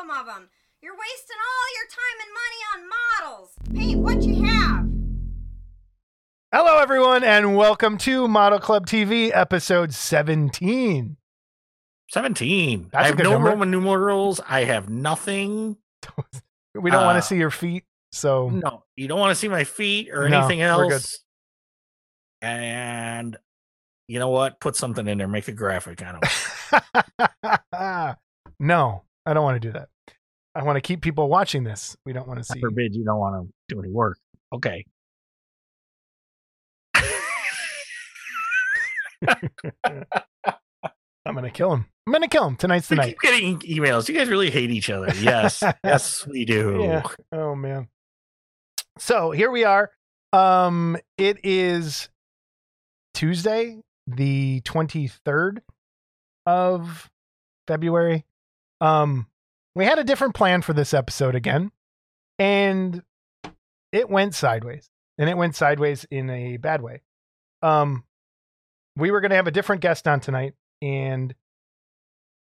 some of them. You're wasting all your time and money on models. Paint what you have. Hello, everyone, and welcome to Model Club TV, episode 17. 17. That's a I have good no number. Roman numerals. I have nothing. We don't want Uh, to see your feet, so No, you don't want to see my feet or No, anything we're good. else. And you know what? Put something in there. Make a graphic on them. no, I don't want to do that. I want to keep people watching this. We don't want to see. forbid you don't want to do any work. Okay. I'm going to kill him. I'm going to kill him. Tonight's the night. keep getting emails. You guys really hate each other. Yes. yes, we do. Yeah. Oh man. So here we are. Um, it is Tuesday, the 23rd of February. Um, we had a different plan for this episode again, and it went sideways. And it went sideways in a bad way. Um, we were going to have a different guest on tonight, and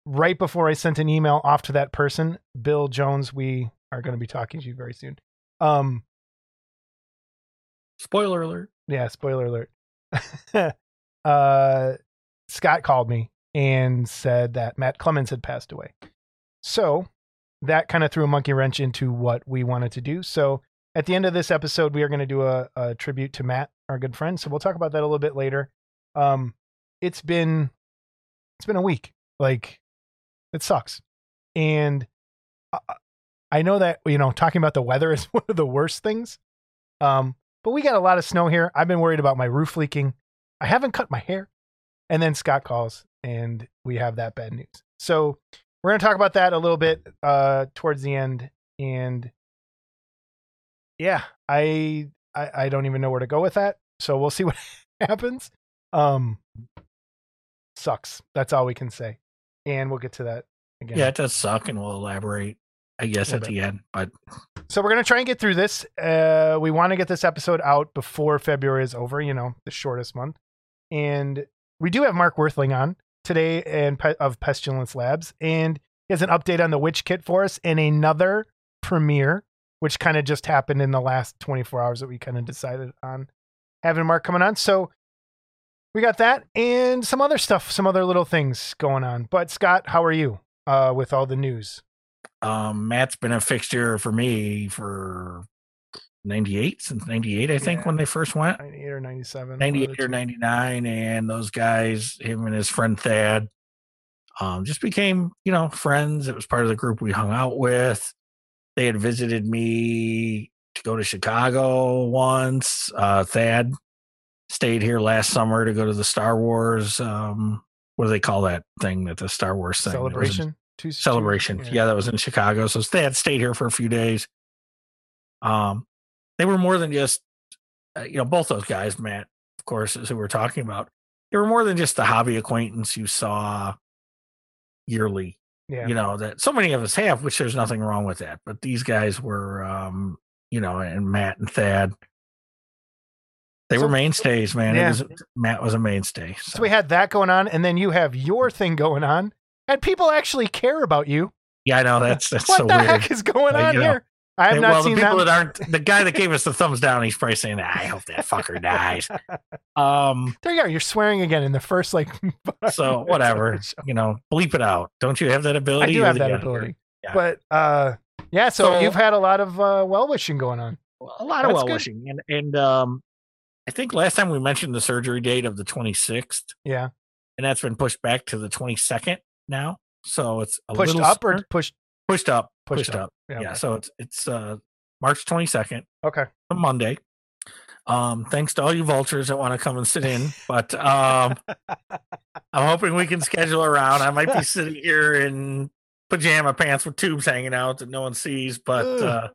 right before I sent an email off to that person, Bill Jones, we are going to be talking to you very soon. Um, Spoiler alert. yeah, spoiler alert. uh, Scott called me and said that Matt Clemens had passed away. So that kind of threw a monkey wrench into what we wanted to do. So at the end of this episode, we are going to do a, a tribute to Matt, our good friend. So we'll talk about that a little bit later. Um, it's been it's been a week. Like it sucks, and I, I know that you know talking about the weather is one of the worst things. Um, but we got a lot of snow here. I've been worried about my roof leaking. I haven't cut my hair. And then Scott calls and we have that bad news. So we're going to talk about that a little bit uh, towards the end. And yeah, I, I I don't even know where to go with that. So we'll see what happens. Um, sucks. That's all we can say. And we'll get to that again. Yeah, it does suck, and we'll elaborate, I guess, at little the end. But So we're gonna try and get through this. Uh, we want to get this episode out before February is over. You know, the shortest month, and we do have Mark Worthling on today and of Pestilence Labs, and he has an update on the Witch Kit for us and another premiere, which kind of just happened in the last 24 hours that we kind of decided on having Mark coming on. So we got that and some other stuff, some other little things going on. But Scott, how are you uh, with all the news? um, Matt's been a fixture for me for 98, since 98, I think, Yeah. when they first went. 98 or 97? one of the 98 or 99 and those guys him and his friend thad um, just became you know friends it was part of the group we hung out with they had visited me to go to chicago once uh, thad stayed here last summer to go to the star wars um, what do they call that thing that the star wars thing that was in- celebration. Celebration. Yeah. that was in Chicago. So thad stayed here for a few days. Um, they were more than just, uh, you know, both those guys, Matt, of course, is who we're talking about. They were more than just the hobby acquaintance you saw yearly. yeah. You know that so many of us have, which there's nothing wrong with that. But these guys were, um, you know, and Matt and Thad. They So- were mainstays, man. Yeah. It was Matt was a mainstay. So we had that going on, and then you have your thing going on, and people actually care about you. yeah, I know that's that's what so the weird. heck is going on you know, here? I have Hey, not well, seen the people that. that. aren't the guy that gave us the thumbs down. He's probably saying, "I hope that fucker dies." Um. there you go. You're swearing again in the first like. So whatever, you know, bleep it out. Don't you have that ability? I do have that editor. ability, Yeah. but uh, yeah. So, So- you've had a lot of uh, well wishing going on. A lot of well wishing, and and um, I think last time we mentioned the surgery date of the 26th, Yeah, and that's been pushed back to the 22nd now. So it's a pushed little up or pushed pushed up, pushed pushed, up. up. Yeah, Yeah. So it's it's uh March 22nd. okay. Monday. Um, thanks to all you vultures that want to come and sit in, but um, I'm hoping we can schedule around. I might be sitting here in pajama pants with tubes hanging out that no one sees, but Ugh. uh,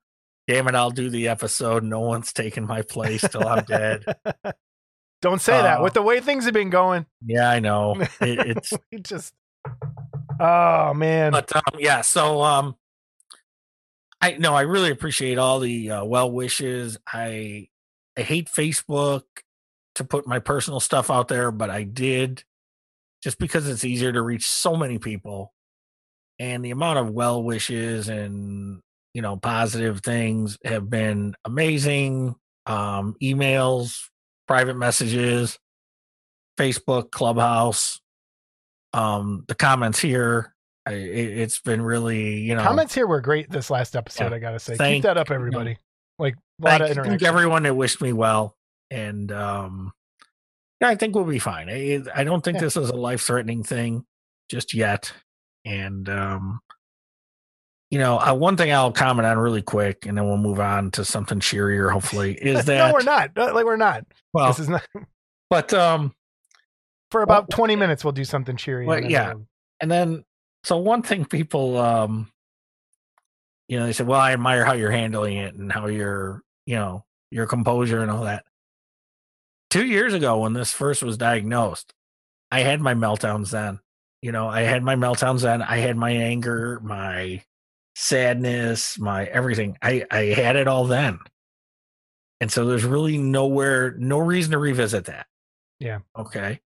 damn it, I'll do the episode. No one's taking my place till I'm dead. Don't say that. Uh, With the way things have been going, Yeah, I know. It, it's just. Oh man. but um, yeah. So um, I no, I really appreciate all the uh, well wishes. I I hate Facebook to put my personal stuff out there, but I did just because it's easier to reach so many people. and the amount of well wishes and you know positive things have been amazing. Um, emails, private messages, Facebook, Clubhouse, um, the comments here. It, it's been really you know Comments here were great this last episode. Yeah. I gotta say, Thank- keep that up, you know, everybody. Like a lot thank, of thank interaction. everyone that wished me well, and um, yeah, I think we'll be fine. I, I don't think Yeah. this is a life threatening thing just yet, and um, you know, uh, one thing I'll comment on really quick, and then we'll move on to something cheerier. Hopefully, is that no, we're not. Like we're not. well, this is not but um, for about twenty minutes. We'll do something cheery. Well, and yeah. we'll- and then so one thing people um you know they said well i admire how you're handling it and how you're you know your composure and all that. Two years ago when this first was diagnosed i had my meltdowns then you know i had my meltdowns then i had my anger my sadness my everything i i had it all then. And so there's really nowhere no reason to revisit that. Yeah. okay?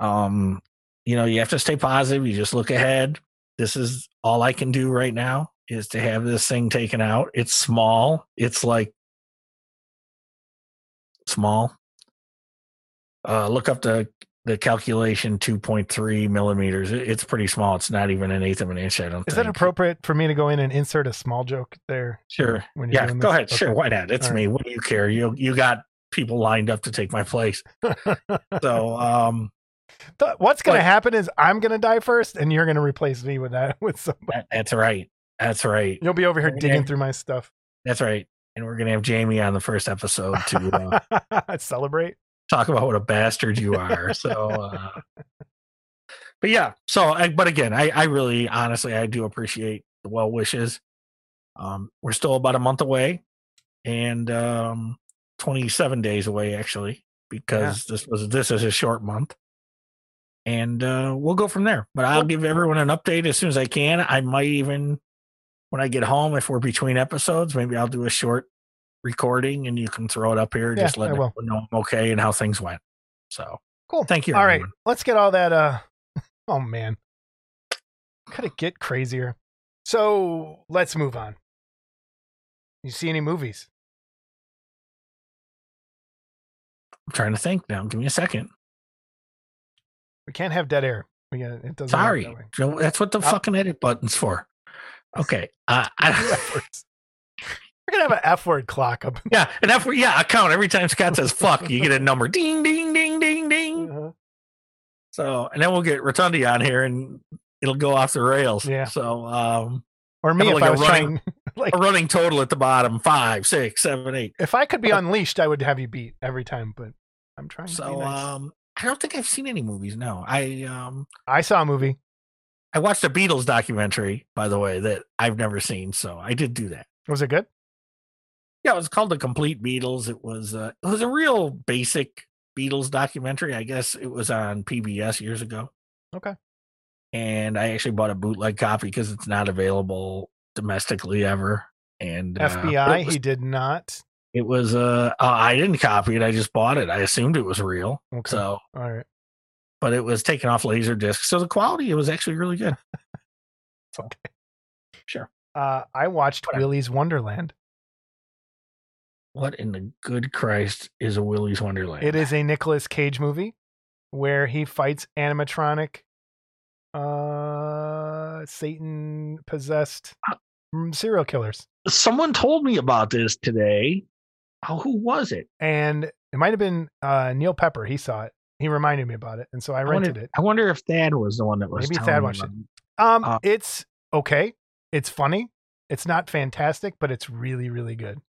Um you know you have to stay positive you just look ahead. This is all i can do right now is to have this thing taken out. It's small. It's like small. Uh look up the the calculation 2.3 millimeters. It's pretty small. It's not even an eighth of an inch i don't Is that appropriate for me to go in and insert a small joke there? sure. When you're yeah go ahead. Sure why not? It's All me. what do you care? You you got people lined up to take my place. So um What's going to happen is I'm going to die first, and you're going to replace me with that with somebody. that's right that's right You'll be over here digging through my stuff. that's right and we're gonna have jamie on the first episode to uh, Celebrate. talk about what a bastard you are. So, uh, but yeah. So, I, but again, I, I really, honestly, I do appreciate the well wishes. Um, we're still about a month away, and um, 27 days away actually, because this was this is a short month, and uh, we'll go from there. But I'll give everyone an update as soon as I can. I might even when I get home, if we're between episodes, maybe I'll do a short recording and you can throw it up here. Yeah, just let me know I'm okay and how things went. So Cool. thank you. All right, everyone. let's get all that. Uh, oh man, could it get crazier? So let's move on. You see any movies? I'm trying to think now. Give me a second. We can't have dead air. We got it doesn't. Sorry. that. That's what the I'll- fucking edit button's for. Okay. Uh, Two I, F words. We're gonna have an F word clock up. yeah, an F word. yeah, I count every time Scott says fuck, you get a number. Ding, ding, ding, ding, ding. Uh-huh. So, and then we'll get Rotundi on here and it'll go off the rails. Yeah. So, um, Or me if like I a was running- trying. Like a running total at the bottom five, six, seven, eight. if I could be unleashed, I would have you beat every time. But I'm trying So, nice. um, I don't think I've seen any movies. No, I, um, I saw a movie. I watched a Beatles documentary, by the way, that I've never seen. So I did do that. Was it good? Yeah, it was called The Complete Beatles. It was uh, it was a real basic Beatles documentary. I guess it was on PBS years ago. Okay. And I actually bought a bootleg copy because it's not available domestically ever. And uh, FBI. it was, he did not. It was uh, uh, I didn't copy it. I just bought it. I assumed it was real. Okay. So, All right. but it was taken off laser disc, so the quality it was actually really good. Okay. Sure. Uh, I watched Whatever. Willy's Wonderland. What in the good Christ is a Willy's Wonderland? It is a Nicolas Cage movie where he fights animatronic, uh, Satan possessed serial killers. Someone told me about this today. Oh, who was it? And it might have been uh, Neil Pepper. He saw it. He reminded me about it, and so I rented wonder, it. I wonder if Thad was the one that was. Maybe Thad watched it. Um, Uh, it's okay. It's funny. It's not fantastic, but it's really, really good.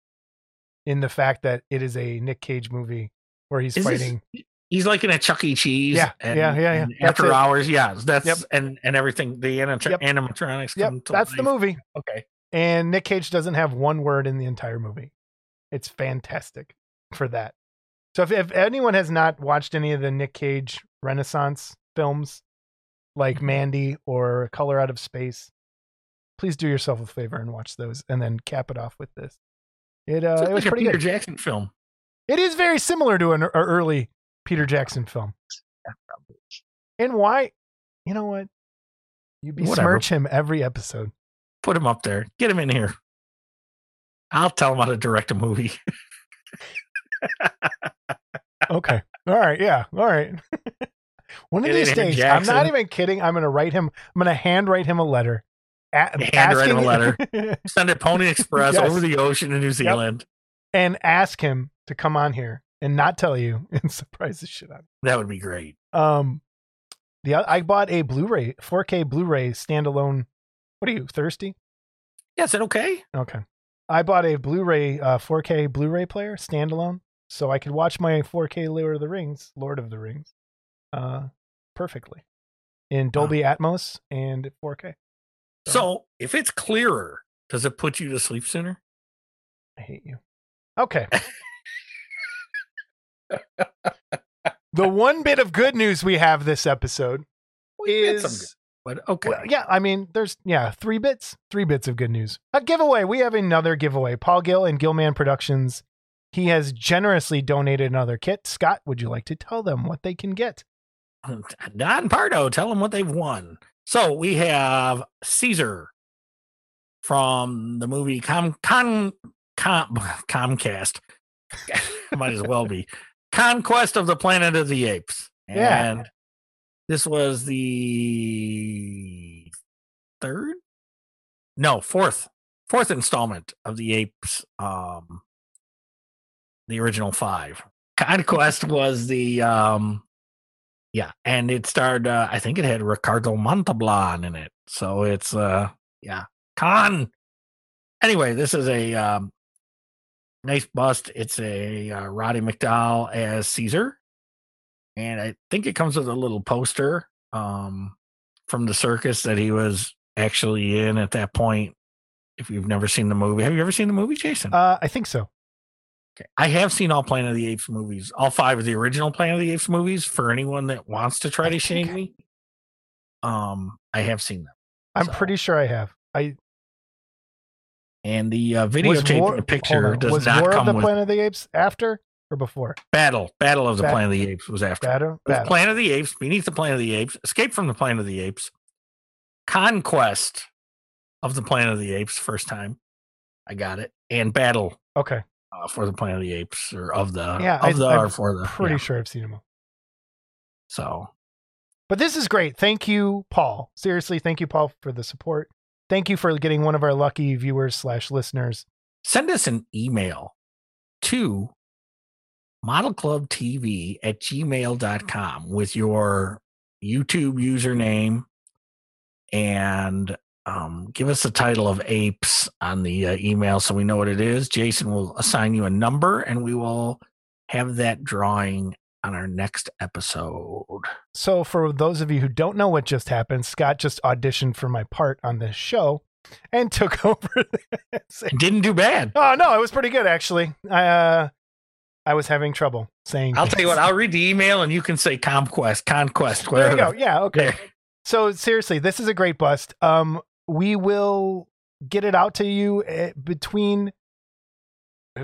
In the fact that it is a Nick Cage movie where he's Is this- fighting. He's like in a Chuck E. Cheese. Yeah, yeah, yeah, yeah. and That's After it. hours, yeah. That's Yep. and and everything. The Yep. animatronics. Yep, come to that's the movie. Okay. And Nick Cage doesn't have one word in the entire movie. It's fantastic for that. So if, if anyone has not watched any of the Nick Cage Renaissance films, like Mhm. Mandy or Color Out of Space, please do yourself a favor and watch those, and then cap it off with this. It uh, it was like a pretty Peter good. Jackson film. It is very similar to an early Peter Jackson film. And why? You know what? You Whatever. besmirch him every episode. Put him up there. Get him in here. I'll tell him how to direct a movie. Okay. All right. Yeah. All right. One of these in days, I'm not even kidding. I'm going to write him. I'm going to handwrite him a letter. A- Handwrite him a asking- Send it Pony Express Yes. over the ocean to New Zealand. and ask him to come on here and not tell you and surprise the shit out. of That would be great. Um, the I bought a Blu-ray, 4K Blu-ray standalone. What are you thirsty? Yeah, is that okay? Okay. I bought a Blu-ray, uh, 4K Blu-ray player standalone, so I could watch my 4K Lord of the Rings, Lord of the Rings, uh, perfectly in Dolby Atmos and 4K. So if it's clearer, does it put you to sleep sooner? I hate you. Okay. the one bit of good news we have this episode We had some good- is but okay. well, yeah, I mean, there's yeah, three bits, three bits of good news. A giveaway. We have another giveaway. Paul Gill and Gillman Productions. He has generously donated another kit. Scott, would you like to tell them what they can get? Um, Don Pardo, tell them what they've won. So we have Caesar from the movie Com Con, Com Comcast. Might as well be Conquest of the Planet of the Apes. Yeah. This was the third? No, fourth. Fourth installment of the Apes. Um the original five. Conquest was the um yeah, and it starred. Uh, I think it had Ricardo Montalban in it. So it's uh, yeah, con. Anyway, this is a um, nice bust. It's a uh, Roddy McDowall as Caesar, and I think it comes with a little poster um from the circus that he was actually in at that point. If you've never seen the movie, have you ever seen the movie, Jason? Uh, I think so. Okay. I have seen all Planet of the Apes movies, all five of the original Planet of the Apes movies. For anyone that wants to try I to shame I- me, um, I have seen them. I'm So- pretty sure I have. I And the uh, videotape War, in the picture does was not War of the with Planet of the Apes after or before? Battle. Battle of the Bat- Planet of the Apes was after. Battle. Battle. Planet of the Apes, Beneath the Planet of the Apes, Escape from the Planet of the Apes, Conquest of the Planet of the Apes, first time I got it, and Battle Okay. uh, for the Planet of the Apes, or of the Yeah, of I- the I'm or for the Pretty yeah. sure I've seen them all. So But this is great. Thank you, Paul. Seriously, thank you, Paul, for the support. Thank you for getting one of our lucky viewers slash listeners. send us an email to modelclubtv at gmail.com with your YouTube username and um, give us the title of apes on the uh, email so we know what it is. Jason will assign you a number and we will have that drawing on our next episode. So, for those of you who don't know what just happened, Scott just auditioned for my part on this show and took over. Didn't do bad. oh no, it was pretty good actually. I uh, I was having trouble saying. I'll tell you what. I'll read the email and you can say conquest, conquest, There whatever. you go. Yeah. Okay. There. So seriously, this is a great bust. Um, we will get it out to you uh, between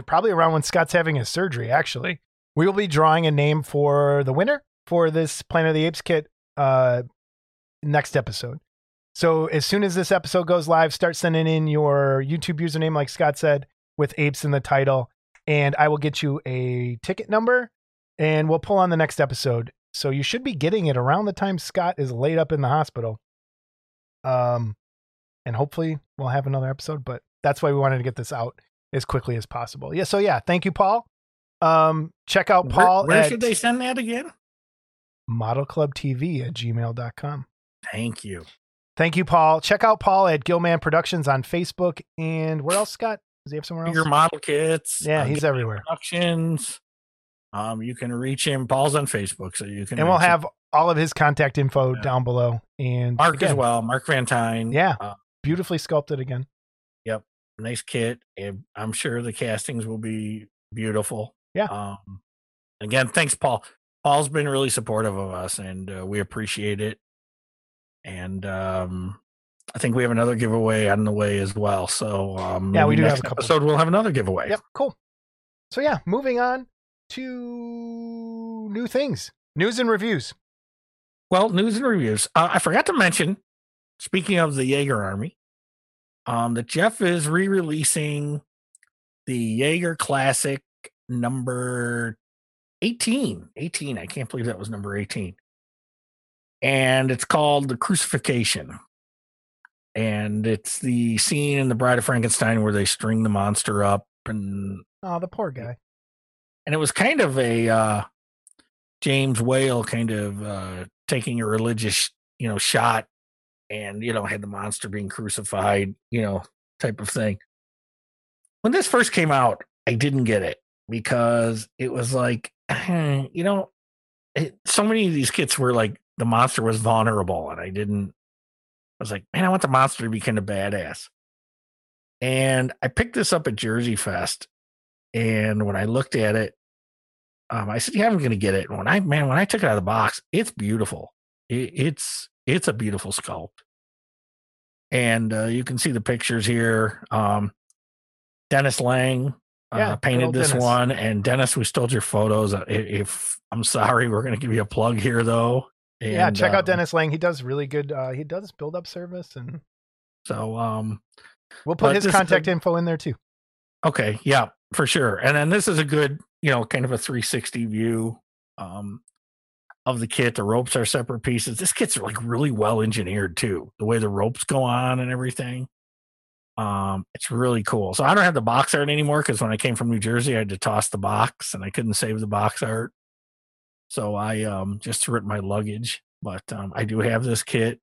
probably around when Scott's having his surgery. Actually, we will be drawing a name for the winner for this Planet of the Apes kit uh, next episode. So as soon as this episode goes live, start sending in your YouTube username, like Scott said, with apes in the title, and I will get you a ticket number, and we'll pull on the next episode. So you should be getting it around the time Scott is laid up in the hospital. Um, and hopefully we'll have another episode. But that's why we wanted to get this out as quickly as possible. Yeah. So yeah, thank you, Paul. Um, check out Where- Paul where, at should they send that again? modelclubtv at gmail.com. Thank you. Thank you, Paul. Check out Paul at Gilman Productions on Facebook. And where else, Scott? Does he have somewhere else? Your model kits. Yeah, uh, he's everywhere. Productions. Um, you can reach him. Paul's on Facebook, so you can. And we'll reach him. have all of his contact info Yeah. down below. And Mark as well. Mark Van Tyne. Yeah. Uh, beautifully sculpted again. Yep, nice kit. And I'm sure the castings will be beautiful. Yeah. Um, again, thanks, Paul. Paul's been really supportive of us, and uh, we appreciate it. And um, I think we have another giveaway on the way as well. So um, Yeah, we do have a couple. episode. We'll have another giveaway. Yep, cool. So yeah, moving on to new things, news and reviews. Well, news and reviews. Uh, I forgot to mention speaking of the Yagher Army, um, that Jeff is re-releasing the Yagher Classic number 18. 18. I can't believe that was number 18. And it's called The Crucifixion. And it's the scene in The Bride of Frankenstein where they string the monster up and Oh, the poor guy. and it was kind of a uh James Whale kind of uh taking a religious, you know, shot and you know had the monster being crucified, you know, type of thing. When this first came out, I didn't get it because it was like, you know, it, so many of these kits were like the monster was vulnerable, and I didn't. I was like, man, I want the monster to be kind of badass. And I picked this up at Jersey Fest, and when I looked at it, um, I said, "Yeah, I'm going to get it." And when I man, when I took it out of the box, it's beautiful. It, it's it's a beautiful sculpt, and uh, you can see the pictures here. Um, Dennis Lang uh, Yeah, painted this Dennis. one, and Dennis, we stole your photos. Uh, i- If I'm sorry, we're going to give you a plug here, though. Yeah, And, check out um, Dennis Lang. He does really good. Uh, he does build up service, and So, um, we'll put his contact info in there too. Okay, yeah, for sure. And then this is a good, you know, kind of a 360 view um of the kit. The ropes are separate pieces. This kit's like really well engineered too. The way the ropes go on and everything. Um, it's really cool. So I don't have the box art anymore because when I came from New Jersey, I had to toss the box and I couldn't save the box art. So I um just threw it in my luggage. But um I do have this kit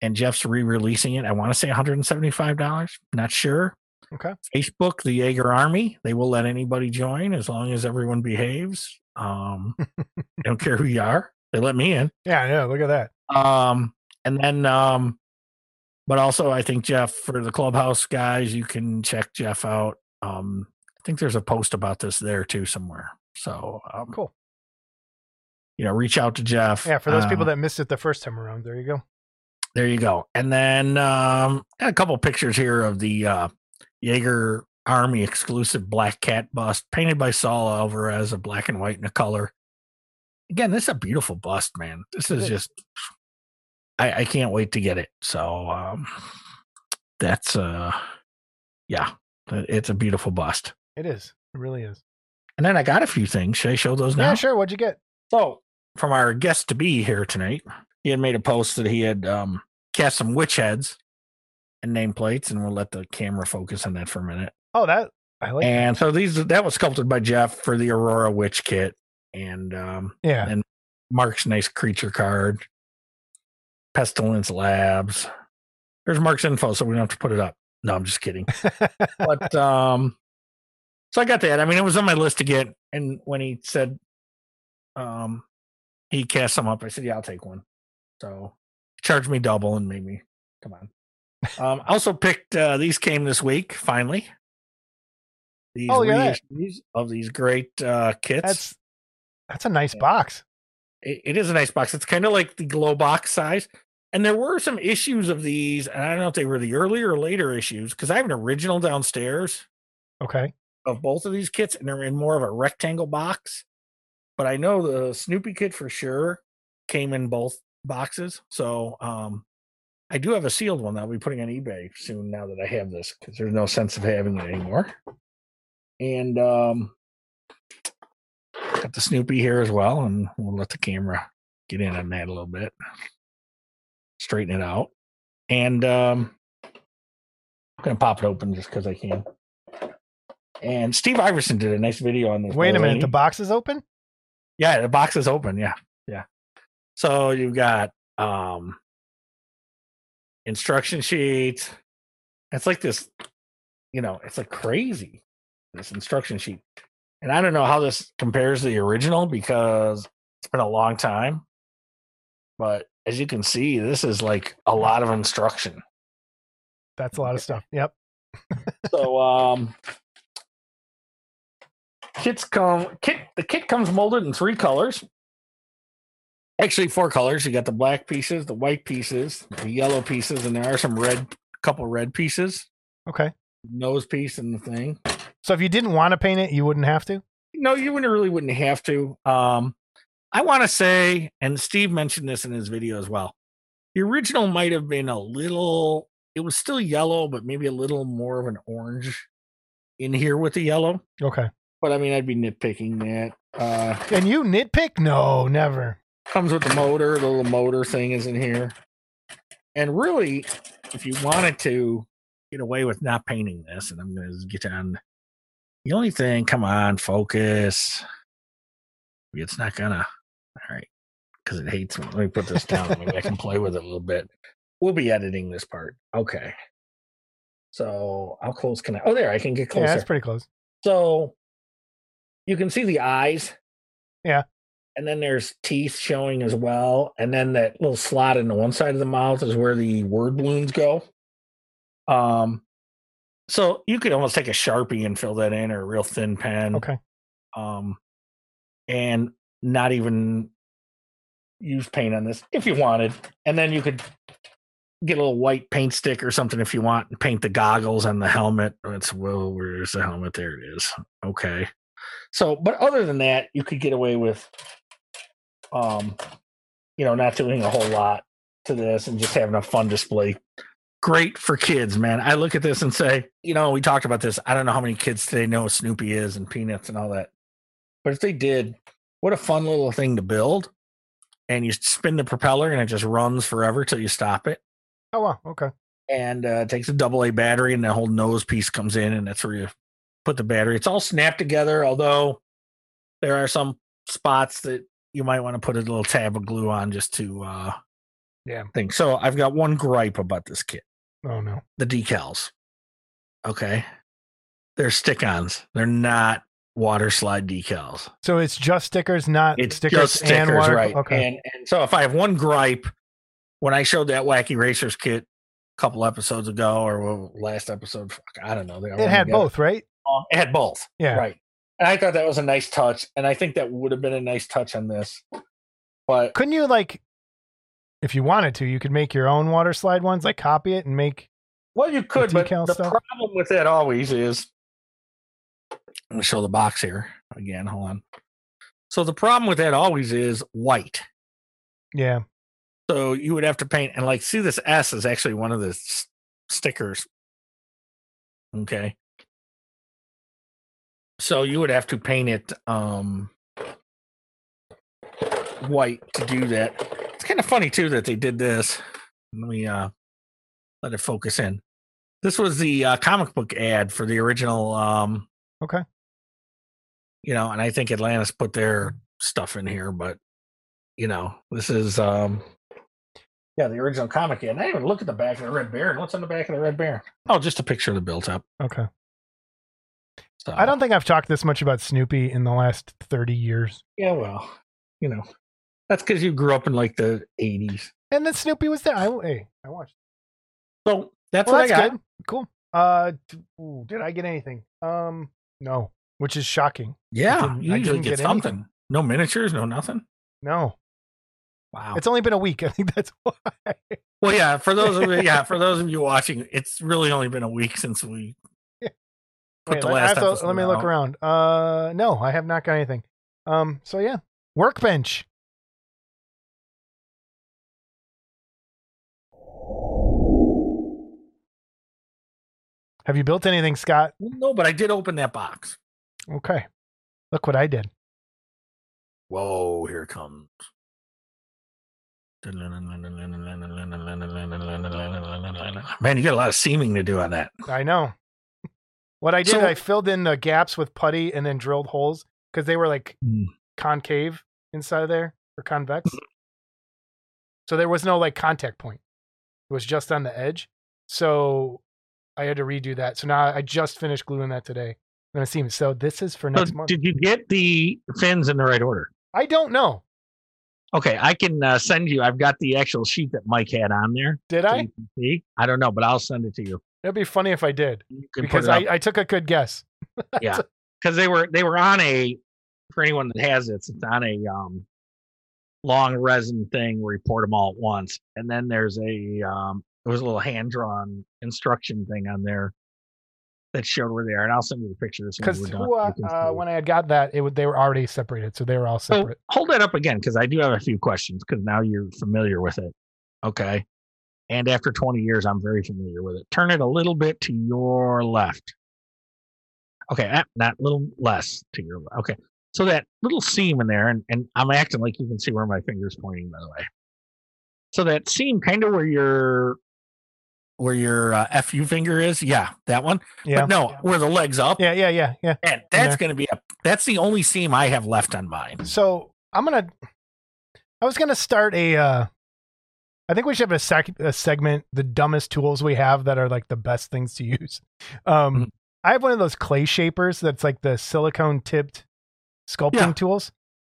and Jeff's re-releasing it. I want to say $175. Not sure. Okay. Facebook, the Yagher Army. They will let anybody join as long as everyone behaves. Um, they don't care who you are. They let me in. Yeah, yeah. Look at that. Um, and then, um, but also I think Jeff for the clubhouse guys, you can check Jeff out. Um, I think there's a post about this there too somewhere. So, um, Cool. You know, reach out to Jeff. Yeah, for those people Um, that missed it the first time around, there you go. There you go. And then um a couple pictures here of the uh Yagher Army exclusive black cat bust painted by Saul Alvarez, a black and white and a color. Again, this is a beautiful bust, man. This It is is. just I, I can't wait to get it. So um that's uh yeah, it's a beautiful bust. It is. It really is. And then I got a few things. Should I show those now? Yeah, sure. What'd you get? So, from our guest to be here tonight, he had made a post that he had um, cast some witch heads and nameplates, and we'll let the camera focus on that for a minute. Oh, that I like. and so these that was sculpted by Jeff for the Aurora Witch Kit, and um, yeah. and Mark's nice creature card, Pestilence Labs. There's Mark's info, so we don't have to put it up. No, I'm just kidding. but um so I got that. I mean, it was on my list to get. And when he said um he cast some up, I said, Yeah, I'll take one. So charged me double and made me come on. Um I also picked uh these came this week, finally. These Oh, look at that. reissues of these great uh kits. that's that's a nice Yeah. box. it, it is a nice box. It's kind of like the glow box size. And there were some issues of these, and I don't know if they were the earlier or later issues, because I have an original downstairs Okay. of both of these kits, and they're in more of a rectangle box. But I know the Snoopy kit for sure came in both boxes. So um I do have a sealed one that I'll be putting on eBay soon now that I have this, because there's no sense of having it anymore. And um got the Snoopy here as well, and we'll let the camera get in on that a little bit. Straighten it out. And um I'm gonna pop it open just because I can. And Steve Iverson did a nice video on this. Wait a minute. way. The box is open. Yeah, the box is open. Yeah. Yeah. So you've got um instruction sheet. It's like this, you know, it's like crazy. This instruction sheet. And I don't know how this compares to the original because it's been a long time. But as you can see, this is like a lot of instruction. That's a lot of stuff. Yep. so um kits come kit the kit comes molded in three colors actually four colors you got the black pieces the white pieces the yellow pieces and there are some red couple red pieces Okay. nose piece and the thing So if you didn't want to paint it, you wouldn't have to. no you wouldn't really wouldn't have to um i want to say and steve mentioned this in his video as well The original might have been a little. It was still yellow, but maybe a little more of an orange in here with the yellow. Okay. But I mean, I'd be nitpicking that. Uh, And you nitpick? No, never. comes with the motor. The little motor thing is in here. And really, if you wanted to get away with not painting this, and I'm going to get on the only thing, come on, focus. It's not gonna. All right, because it hates me. Let me put this down. Maybe I can play with it a little bit. We'll be editing this part. Okay. So how close can I? Oh, there I can get close. Yeah, that's pretty close. So you can see the eyes. Yeah. And then there's teeth showing as well. And then that little slot in the one side of the mouth is where the word balloons go. Um so you could almost take a Sharpie and fill that in or a real thin pen. Okay. Um and not even use paint on this if you wanted. And then you could get a little white paint stick or something if you want and paint the goggles and the helmet. It's well, where's the helmet? There it is. Okay. So, but other than that, you could get away with, um, you know, not doing a whole lot to this and just having a fun display. Great for kids, man. I look at this and say, you know, we talked about this. I don't know how many kids today know what Snoopy is and Peanuts and all that. But if they did, what a fun little thing to build. And you spin the propeller and it just runs forever till you stop it Oh wow. Okay. and uh, it takes a double A battery, and the whole nose piece comes in, and that's where you put the battery. It's all snapped together, although there are some spots that you might want to put a little tab of glue on just to uh, Yeah. think. So I've got one gripe about this kit: Oh no. the decals. Okay, they're stick-ons. They're not water slide decals. So it's just stickers, not It's stickers, just stickers, and water. right? Okay. And and so if I have one gripe, when I showed that wacky racers kit a couple episodes ago or last episode, I don't know. they it had together. both, right? Um, had both. Yeah. Right. And I thought that was a nice touch, and I think that would have been a nice touch on this. But Couldn't you like, if you wanted to, you could make your own water slide ones, like copy it and make. well, you could, but the stuff? problem with that always is. Let me show the box here again. Hold on. So the problem with that always is white. Yeah. So you would have to paint and like see this S is actually one of the s- stickers. Okay. So you would have to paint it um white to do that. It's kind of funny too that they did this. Let me uh let it focus in. This was the uh, comic book ad for the original um Okay. you know, and I think Atlantis put their stuff in here, but you know, this is um yeah, the original comic. And I didn't even look at the back of the Red Baron. What's on the back of the Red Baron? Oh, just a picture of the built up. Okay. So I don't think I've talked this much about Snoopy in the last 30 years. Yeah, well, you know, that's because you grew up in like the eighties. And then Snoopy was there. I, hey, I watched. So that's well, what that's I got. good. Cool. Uh, d- ooh, did I get anything? Um, no, which is shocking. Yeah, didn't- you I usually didn't get get something. anything. No miniatures, no nothing. No, Wow. it's only been a week. I think that's why. well, yeah. For those of you, yeah, for those of you watching, it's really only been a week since we put Wait, the let, last to- let me look around. Uh, no, I have not got anything. Um, so yeah, workbench. Have you built anything, Scott? No, but I did open that box. Okay. Look what I did. Whoa, here it comes. Man, you got a lot of seaming to do on that. I know. What I did, So- I filled in the gaps with putty and then drilled holes because they were like Mm. concave inside of there or convex. So there was no like contact point. It was just on the edge. So I had to redo that. So now I just finished gluing that today. And I see so this is for So next month. did you get the fins in the right order? I don't know. Okay, I can uh, send you. I've got the actual sheet that Mike had on there. Did so I? see. I don't know, but I'll send it to you. It'd be funny if I did because I, I took a good guess. yeah, because they were they were on a for anyone that has it, it's on a um long resin thing where you pour them all at once, and then there's a um there was a little hand drawn instruction thing on there that showed where they are, and I'll send you the picture as soon Because uh, uh, when I had got that, it would, they were already separated, so they were all So separate. hold that up again because I do have a few questions because now you're familiar with it. Okay. And after 20 years, I'm very familiar with it. Turn it a little bit to your left. Okay, not a little less to your left. Okay. So that little seam in there, and, and I'm acting like you can see where my finger's pointing, by the way. So that seam kind of where your where your uh, fu finger is, yeah, that one. Yeah. But no, where the legs up, Yeah, yeah, yeah, yeah. and that's going to be a that's the only seam I have left on mine. So I'm gonna. I was gonna start a. Uh, I think we should have a, sec- a segment, the dumbest tools we have that are like the best things to use. Um, Mhm. I have one of those clay shapers that's like the silicone tipped sculpting Yeah. tools,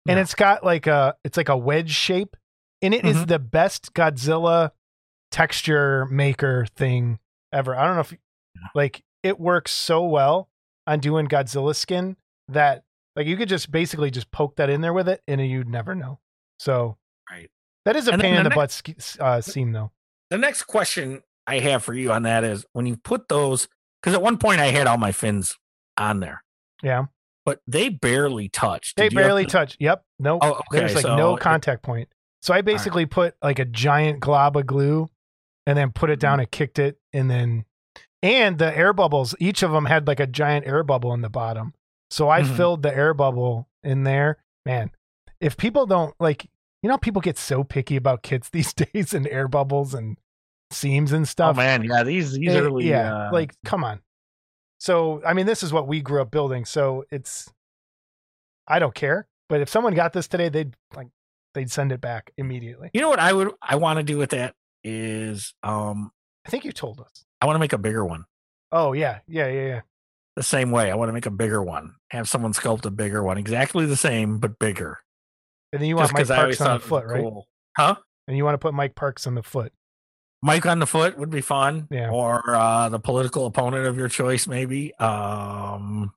and Yeah. it's got like a it's like a wedge shape, and it is Mhm. the best Godzilla texture maker thing ever. I don't know if like it works so well on doing Godzilla skin that like you could just basically just poke that in there with it and you'd never know. So Right. That is a And pain in the the butt uh, seam though. The next question I have for you on that is when you put those, because at one point I had all my fins on there, Yeah, but they barely touched. they Did barely to- touch. Yep, nope. Oh, okay. There's like so no it- contact point. So I basically put like a giant glob of glue and then put it Mm-hmm. down and kicked it and then and the air bubbles, each of them had like a giant air bubble in the bottom. So I Mhm. filled the air bubble in there. Man, if people don't like you know people get so picky about kits these days and air bubbles and seams and stuff. Oh man, yeah, these these Eh, early, yeah, uh, like come on. So I mean, this is what we grew up building. So it's, I don't care. But if someone got this today, they'd like, they'd send it back immediately. you know what I would I want to do with that is um I think you told us. I want to make a bigger one. Oh yeah, yeah, yeah, yeah. The same way, I want to make a bigger one. Have someone sculpt a bigger one, exactly the same but bigger. And then you want Mike Parks on the foot, right? cool. Huh? And you want to put Mike Parks on the foot. Mike on the foot would be fun. Yeah. Or uh, the political opponent of your choice, maybe. Um,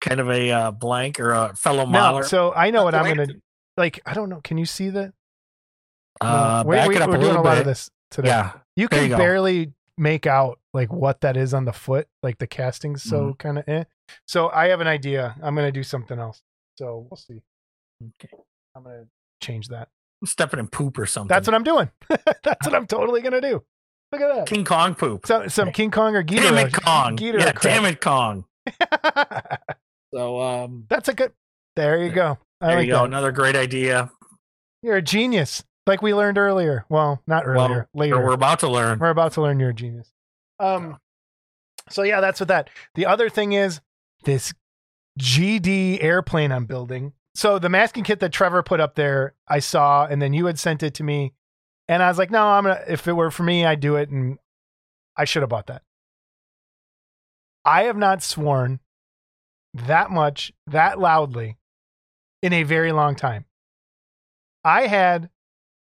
kind of a uh, blank or a fellow No, modeler. so I know what I'm gonna like. I don't know. Can you see that? Uh, we, back we, it up we're a doing a lot bit. of this today. Yeah. you can you barely make out like what that is on the foot. Like the casting's so Mm-hmm. kind of eh. So I have an idea. I'm gonna do something else. So we'll see. Okay. I'm gonna change that. I'm stepping in poop or something. That's what I'm doing. That's what I'm totally gonna do. Look at that. King Kong poop. So, some King Kong or Ghidorah. Damn it, Kong. Ghidorah yeah, crap. damn it, Kong. So um, That's a good. There you go. I there like you go. that. Another great idea. You're a genius, like we learned earlier. Well, not earlier. well, later. we're about to learn. We're about to learn you're a genius. Um, so yeah, that's what that. The other thing is this GD airplane I'm building. So the masking kit that Trevor put up there, I saw, and then you had sent it to me, and I was like, no, I'm gonna. If it were for me, I'd do it, and I should have bought that. I have not sworn that much, that loudly, in a very long time. I had,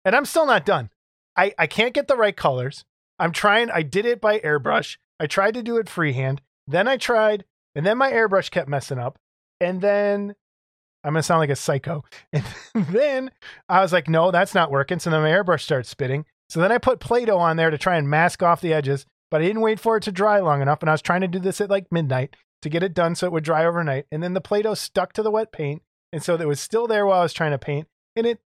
and I'm still not done. I, I can't get the right colors. I'm trying, I did it by airbrush. I tried to do it freehand. Then I tried, and then my airbrush kept messing up. And then I'm gonna sound like a psycho. And then I was like, no, that's not working. So then my airbrush starts spitting. So then I put Play Doh on there to try and mask off the edges, but I didn't wait for it to dry long enough. And I was trying to do this at like midnight to get it done so it would dry overnight. And then the Play Doh stuck to the wet paint. And so it was still there while I was trying to paint. And it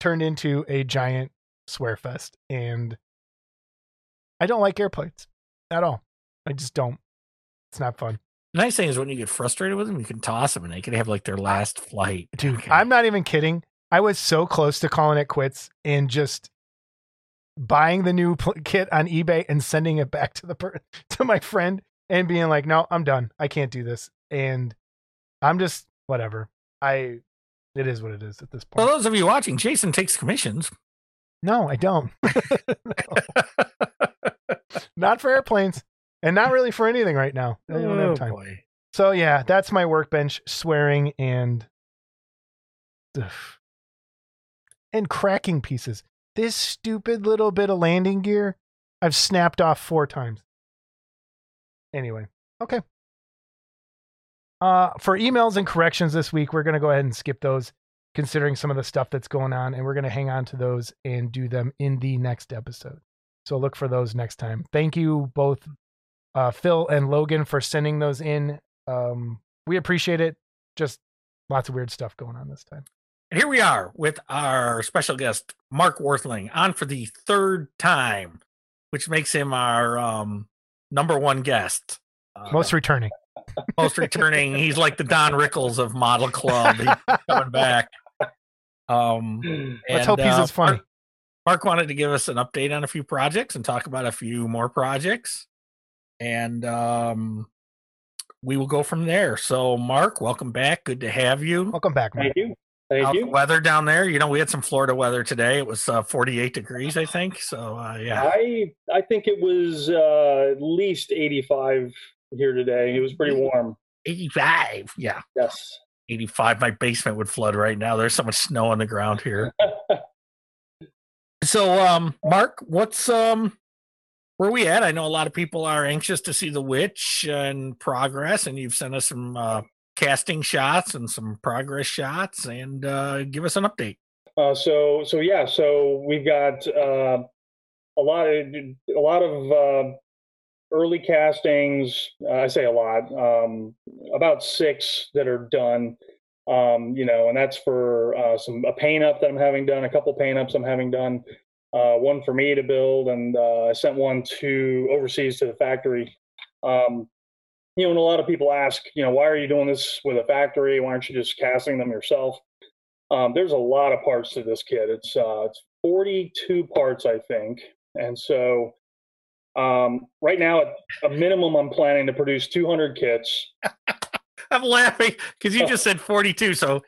turned into a giant swear fest. And I don't like airplanes at all. I just don't. It's not fun. The nice thing is when you get frustrated with them, you can toss them and they can have like their last flight. Dude, Okay. I'm not even kidding. I was so close to calling it quits and just buying the new pl- kit on eBay and sending it back to the per- to my friend and being like, "No, I'm done. I can't do this." And I'm just whatever. I it is what it is at this point. For those of you watching, Jason takes commissions. No, I don't. not for airplanes and not really for anything right now. I don't Oh, have time. boy. So yeah, that's my workbench swearing and ugh. and cracking pieces. This stupid little bit of landing gear I've snapped off four times. Anyway, okay. Uh, for emails and corrections this week, we're going to go ahead and skip those, considering some of the stuff that's going on, and we're going to hang on to those and do them in the next episode. So look for those next time. Thank you both, uh, Phil and Logan, for sending those in. Um, we appreciate it. Just lots of weird stuff going on this time. And here we are with our special guest, Mark Worthling, on for the third time, which makes him our um, number one guest. Uh, Most returning. most returning. He's like the Don Rickles of Model Club. He's coming back. Um, Let's hope he's uh, as funny. Mark, Mark wanted to give us an update on a few projects and talk about a few more projects. And um, we will go from there. So, Mark, welcome back. Good to have you. Welcome back, Mike. Thank you. Thank How's the you. weather down there? You know, we had some Florida weather today. It was uh, 48 degrees, I think. So, uh, yeah. I I think it was uh, at least 85 here today. It was pretty warm. 85. Yeah. Yes. 85. My basement would flood right now. There's so much snow on the ground here. So, um, Mark, what's um, where we at? I know a lot of people are anxious to see the witch and progress, and you've sent us some uh, casting shots and some progress shots, and uh, give us an update. Uh, so so yeah. So we've got uh, a lot of a lot of uh, early castings. Uh, I say a lot. Um, about six that are done. Um, you know, and that's for uh, some a paint up that I'm having done, a couple paint ups I'm having done, uh, one for me to build, and uh, I sent one to overseas to the factory. Um, you know, and a lot of people ask, you know, why are you doing this with a factory? Why aren't you just casting them yourself? Um, there's a lot of parts to this kit. It's uh, it's 42 parts, I think, and so um, right now, at a minimum, I'm planning to produce 200 kits. I'm laughing because you just said 42. So,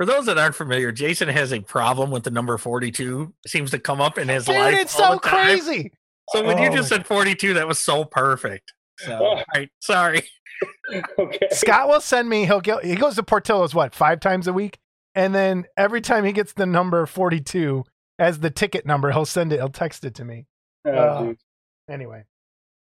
for those that aren't familiar, Jason has a problem with the number 42. It seems to come up in his Dude, life. it's all so the time. crazy. So when you Oh just said 42, that was so perfect. So, Oh. all right, sorry. okay. Scott will send me. He'll get. He goes to Portillo's what five times a week, and then every time he gets the number forty-two as the ticket number, he'll send it. He'll text it to me. Oh, Uh. Anyway,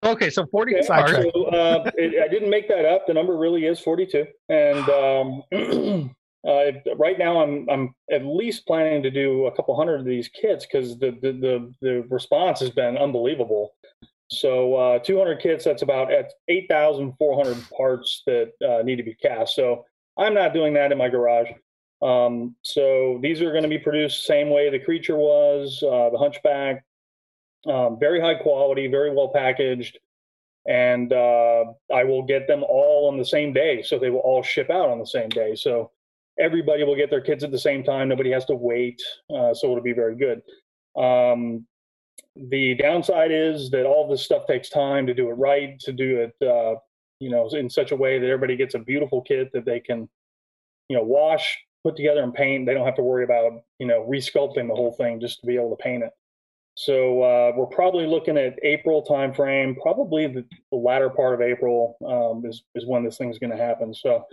Okay, so 42. Okay, Side parts. track. so, uh, it, I didn't make that up. The number really is 42. And um, uh, right now, I'm I'm at least planning to do a couple hundred of these kits because the, the the the response has been unbelievable. So uh, 200 kits. That's about at 8,400 parts that uh, need to be cast. So I'm not doing that in my garage. Um, so these are going to be produced same way the creature was, uh, the hunchback, um, very high quality, very well packaged, and uh, I will get them all on the same day. So they will all ship out on the same day. So everybody will get their kids at the same time. Nobody has to wait. Uh, so it'll be very good. Um, the downside is that all this stuff takes time to do it right, to do it, uh, you know, in such a way that everybody gets a beautiful kit that they can, you know, wash, put together, and paint. They don't have to worry about, you know, resculpting the whole thing just to be able to paint it. So uh, we're probably looking at April timeframe, probably the, the latter part of April um, is is when this thing's going to happen. So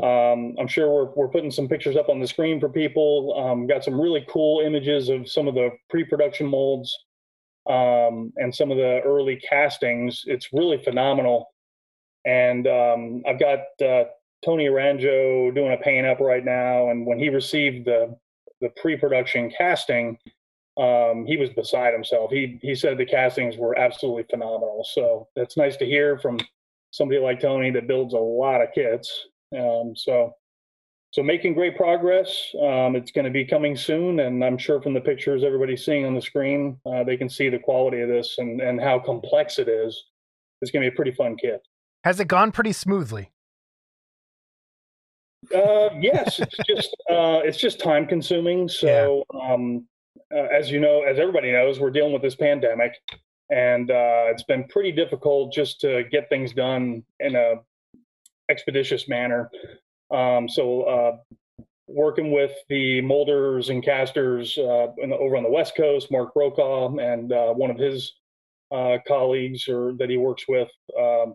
um, I'm sure we're we're putting some pictures up on the screen for people. Um, got some really cool images of some of the pre-production molds um, and some of the early castings. It's really phenomenal. And um, I've got uh, Tony Aranjo doing a paint up right now. And when he received the the pre-production casting, um, he was beside himself. He he said the castings were absolutely phenomenal. So that's nice to hear from somebody like Tony that builds a lot of kits. Um, so so making great progress. Um, it's going to be coming soon, and I'm sure from the pictures everybody's seeing on the screen, uh, they can see the quality of this and and how complex it is. It's going to be a pretty fun kit. has it gone pretty smoothly? Uh, yes, it's just uh, it's just time consuming. So, um, uh, as you know, as everybody knows, we're dealing with this pandemic, and uh, it's been pretty difficult just to get things done in a expeditious manner. Um, so, uh, working with the molders and casters uh, in the, over on the West Coast, Mark Brokaw, and uh, one of his uh, colleagues or that he works with, um,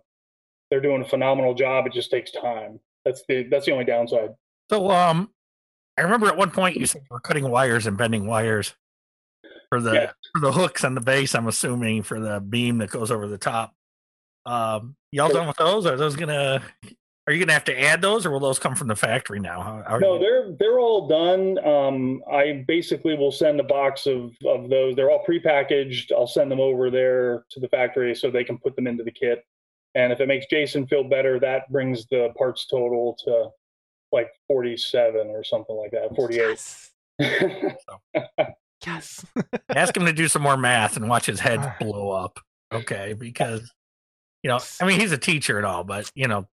they're doing a phenomenal job. It just takes time. That's the that's the only downside. So, um, I remember at one point you said you were cutting wires and bending wires for the Yeah. for the hooks on the base. I'm assuming for the beam that goes over the top. Um, y'all done with those? Are those gonna? Are you gonna have to add those, or will those come from the factory now? How, how No, you- they're they're all done. Um, I basically will send a box of of those. They're all prepackaged. I'll send them over there to the factory so they can put them into the kit. And if it makes Jason feel better, that brings the parts total to like 47 or something like that, 48. Yes. yes. Ask him to do some more math and watch his head blow up. Okay, because you know, I mean, he's a teacher and all, but you know,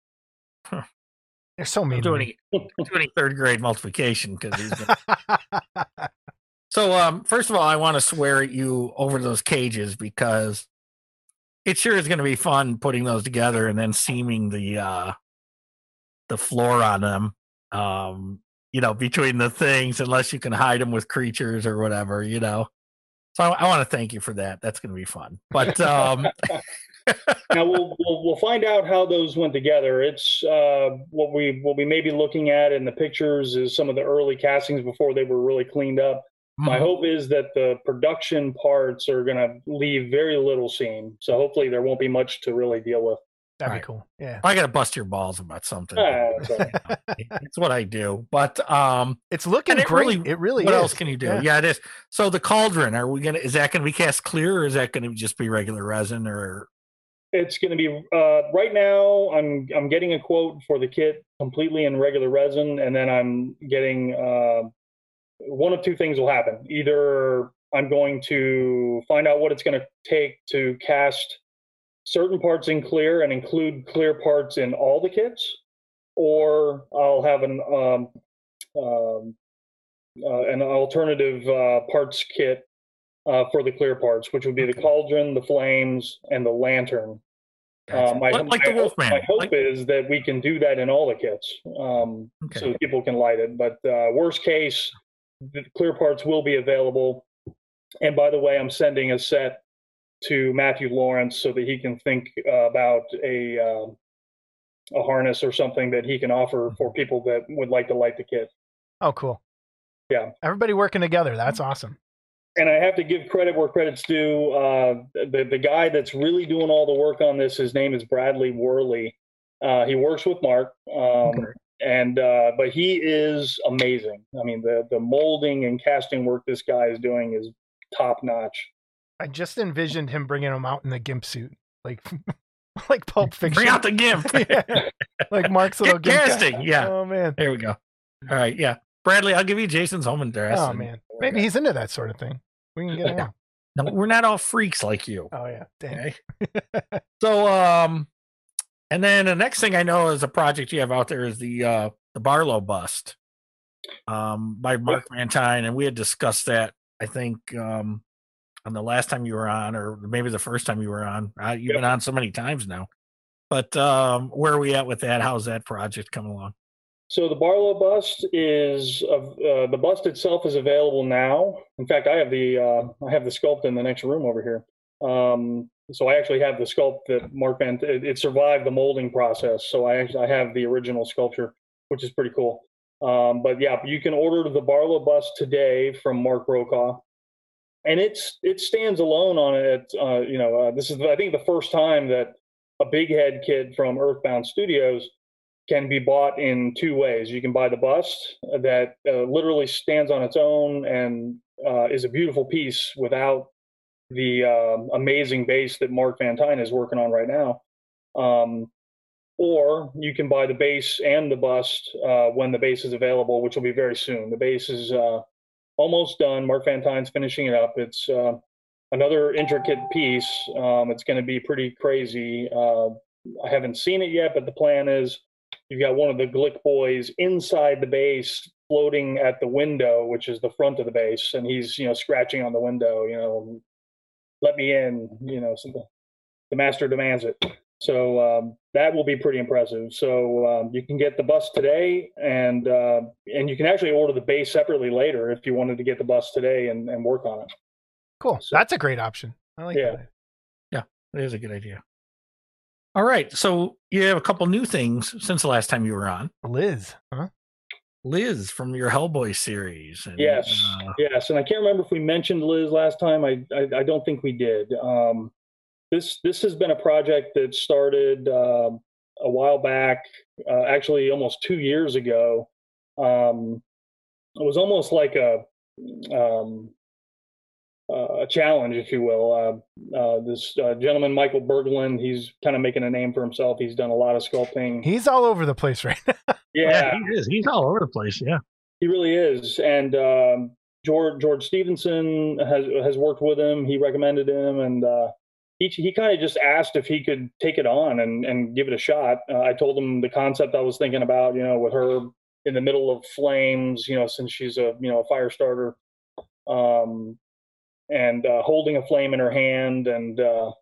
They're so mean. don't do any don't do any third grade multiplication because he's. Gonna... so, um, first of all, I want to swear at you over those cages because it sure is going to be fun putting those together and then seaming the uh the floor on them. Um, you know, between the things, unless you can hide them with creatures or whatever, you know. So I, I want to thank you for that. That's going to be fun. But um, now we'll, we'll we'll find out how those went together. It's uh, what we what we may be looking at in the pictures is some of the early castings before they were really cleaned up. My mhm. hope is that the production parts are going to leave very little seam, so hopefully there won't be much to really deal with. That'd Right. be cool. Yeah. I got to bust your balls about something. That's it's what I do. But um, It's looking it great. really- it really what is. else can you do? Yeah. Yeah. it is. So the cauldron, are we gonna? Is that gonna be cast clear, or is that gonna just be regular resin? Or It's going to be uh, right now. I'm I'm getting a quote for the kit completely in regular resin, and then I'm getting uh, one of two things will happen. Either I'm going to find out what it's going to take to cast certain parts in clear and include clear parts in all the kits, or I'll have an um, um, uh, an alternative uh, parts kit uh, for the clear parts, which would be the cauldron, the flames, and the lantern. Uh, my, like, like the my Wolfman. My hope Like- is that we can do that in all the kits, um, Okay. so that people can light it. But uh, worst case, the clear parts will be available. And by the way, I'm sending a set to Matthew Lawrence so that he can think uh, about a um, a harness or something that he can offer for people that would like to light the kit. Oh, cool. Yeah. Everybody working together. That's awesome. And I have to give credit where credit's due. Uh, the the guy that's really doing all the work on this, his name is Bradley Worley. Uh, he works with Mark, um, Okay. and uh, but he is amazing. I mean, the the molding and casting work this guy is doing is top notch. I just envisioned him bringing him out in the gimp suit, like like Pulp Fiction. bring out the gimp. Yeah. like Mark's little Get gimp. casting. Yeah. Oh man. There we go. All right. Yeah. Bradley, I'll give you Jason's home address. Oh and- man. Maybe he's into that sort of thing. We can get him. on. No, we're not all freaks like you. Oh yeah. Damn. Okay. so um and then the next thing I know is a project you have out there is the uh the Barlow bust um by Mark Van Tine and we had discussed that I think um on the last time you were on or maybe the first time you were on. Uh, you've Yep. been on so many times now. But um where are we at with that? How's that project coming along? So the Barlow bust is of uh, the bust itself is available now. In fact, I have the uh, I have the sculpt in the next room over here. Um, so I actually have the sculpt that Mark Van. It, it survived the molding process, so I actually I have the original sculpture, which is pretty cool. Um, but yeah, you can order the Barlow bust today from Mark Brokaw, and it's it stands alone on it. Uh, you know, uh, this is I think the first time that a big head kid from Earthbound Studios can be bought in two ways. You can buy the bust that uh, literally stands on its own and uh, is a beautiful piece without the um amazing base that Mark Van Tine is working on right now. Um, or you can buy the base and the bust uh, when the base is available, which will be very soon. The base is uh, almost done. Mark Van Tine's finishing it up. It's uh, another intricate piece. Um, it's going to be pretty crazy. Uh, I haven't seen it yet, but the plan is you've got one of the Glick boys inside the base floating at the window, which is the front of the base, and he's you know scratching on the window, you know, let me in, you know, so the, the master demands it. So um, that will be pretty impressive. So um, you can get the bus today, and uh, and you can actually order the base separately later if you wanted to get the bus today and, and work on it. Cool. So- That's a great option. I like Yeah. that. Yeah, it is a good idea. All right. So you have a couple new things since the last time you were on. Liz. Huh? Liz from your Hellboy series. And, Yes, uh, yes, and I can't remember if we mentioned Liz last time. I I, I don't think we did. Um, this this has been a project that started um a while back, uh, actually almost two years ago. Um, it was almost like a um, uh, a challenge, if you will. Uh, uh, this uh, gentleman, Michael Berglund, he's kind of making a name for himself. He's done a lot of sculpting. He's all over the place right now. yeah, he is. He's all over the place. Yeah. he really is. And um, George George Stevenson has has worked with him. He recommended him, and uh, he he kind of just asked if he could take it on and and give it a shot. Uh, I told him the concept I was thinking about. You know, with her in the middle of flames. You know, since she's a you know a fire starter. Um, and uh, holding a flame in her hand, and uh,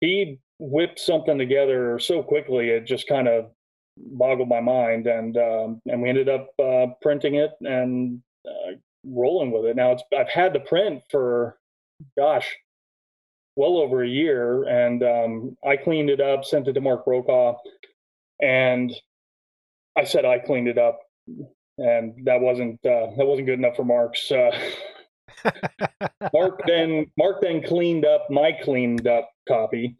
he whipped something together so quickly it just kind of boggled my mind, and um, and we ended up uh, printing it and uh, rolling with it. Now it's I've had the print for, gosh, well over a year, and um, I cleaned it up, sent it to Mark Brokaw, and I said I cleaned it up, and that wasn't uh, that wasn't good enough for Mark's. Uh, Mark then Mark then cleaned up my cleaned up copy,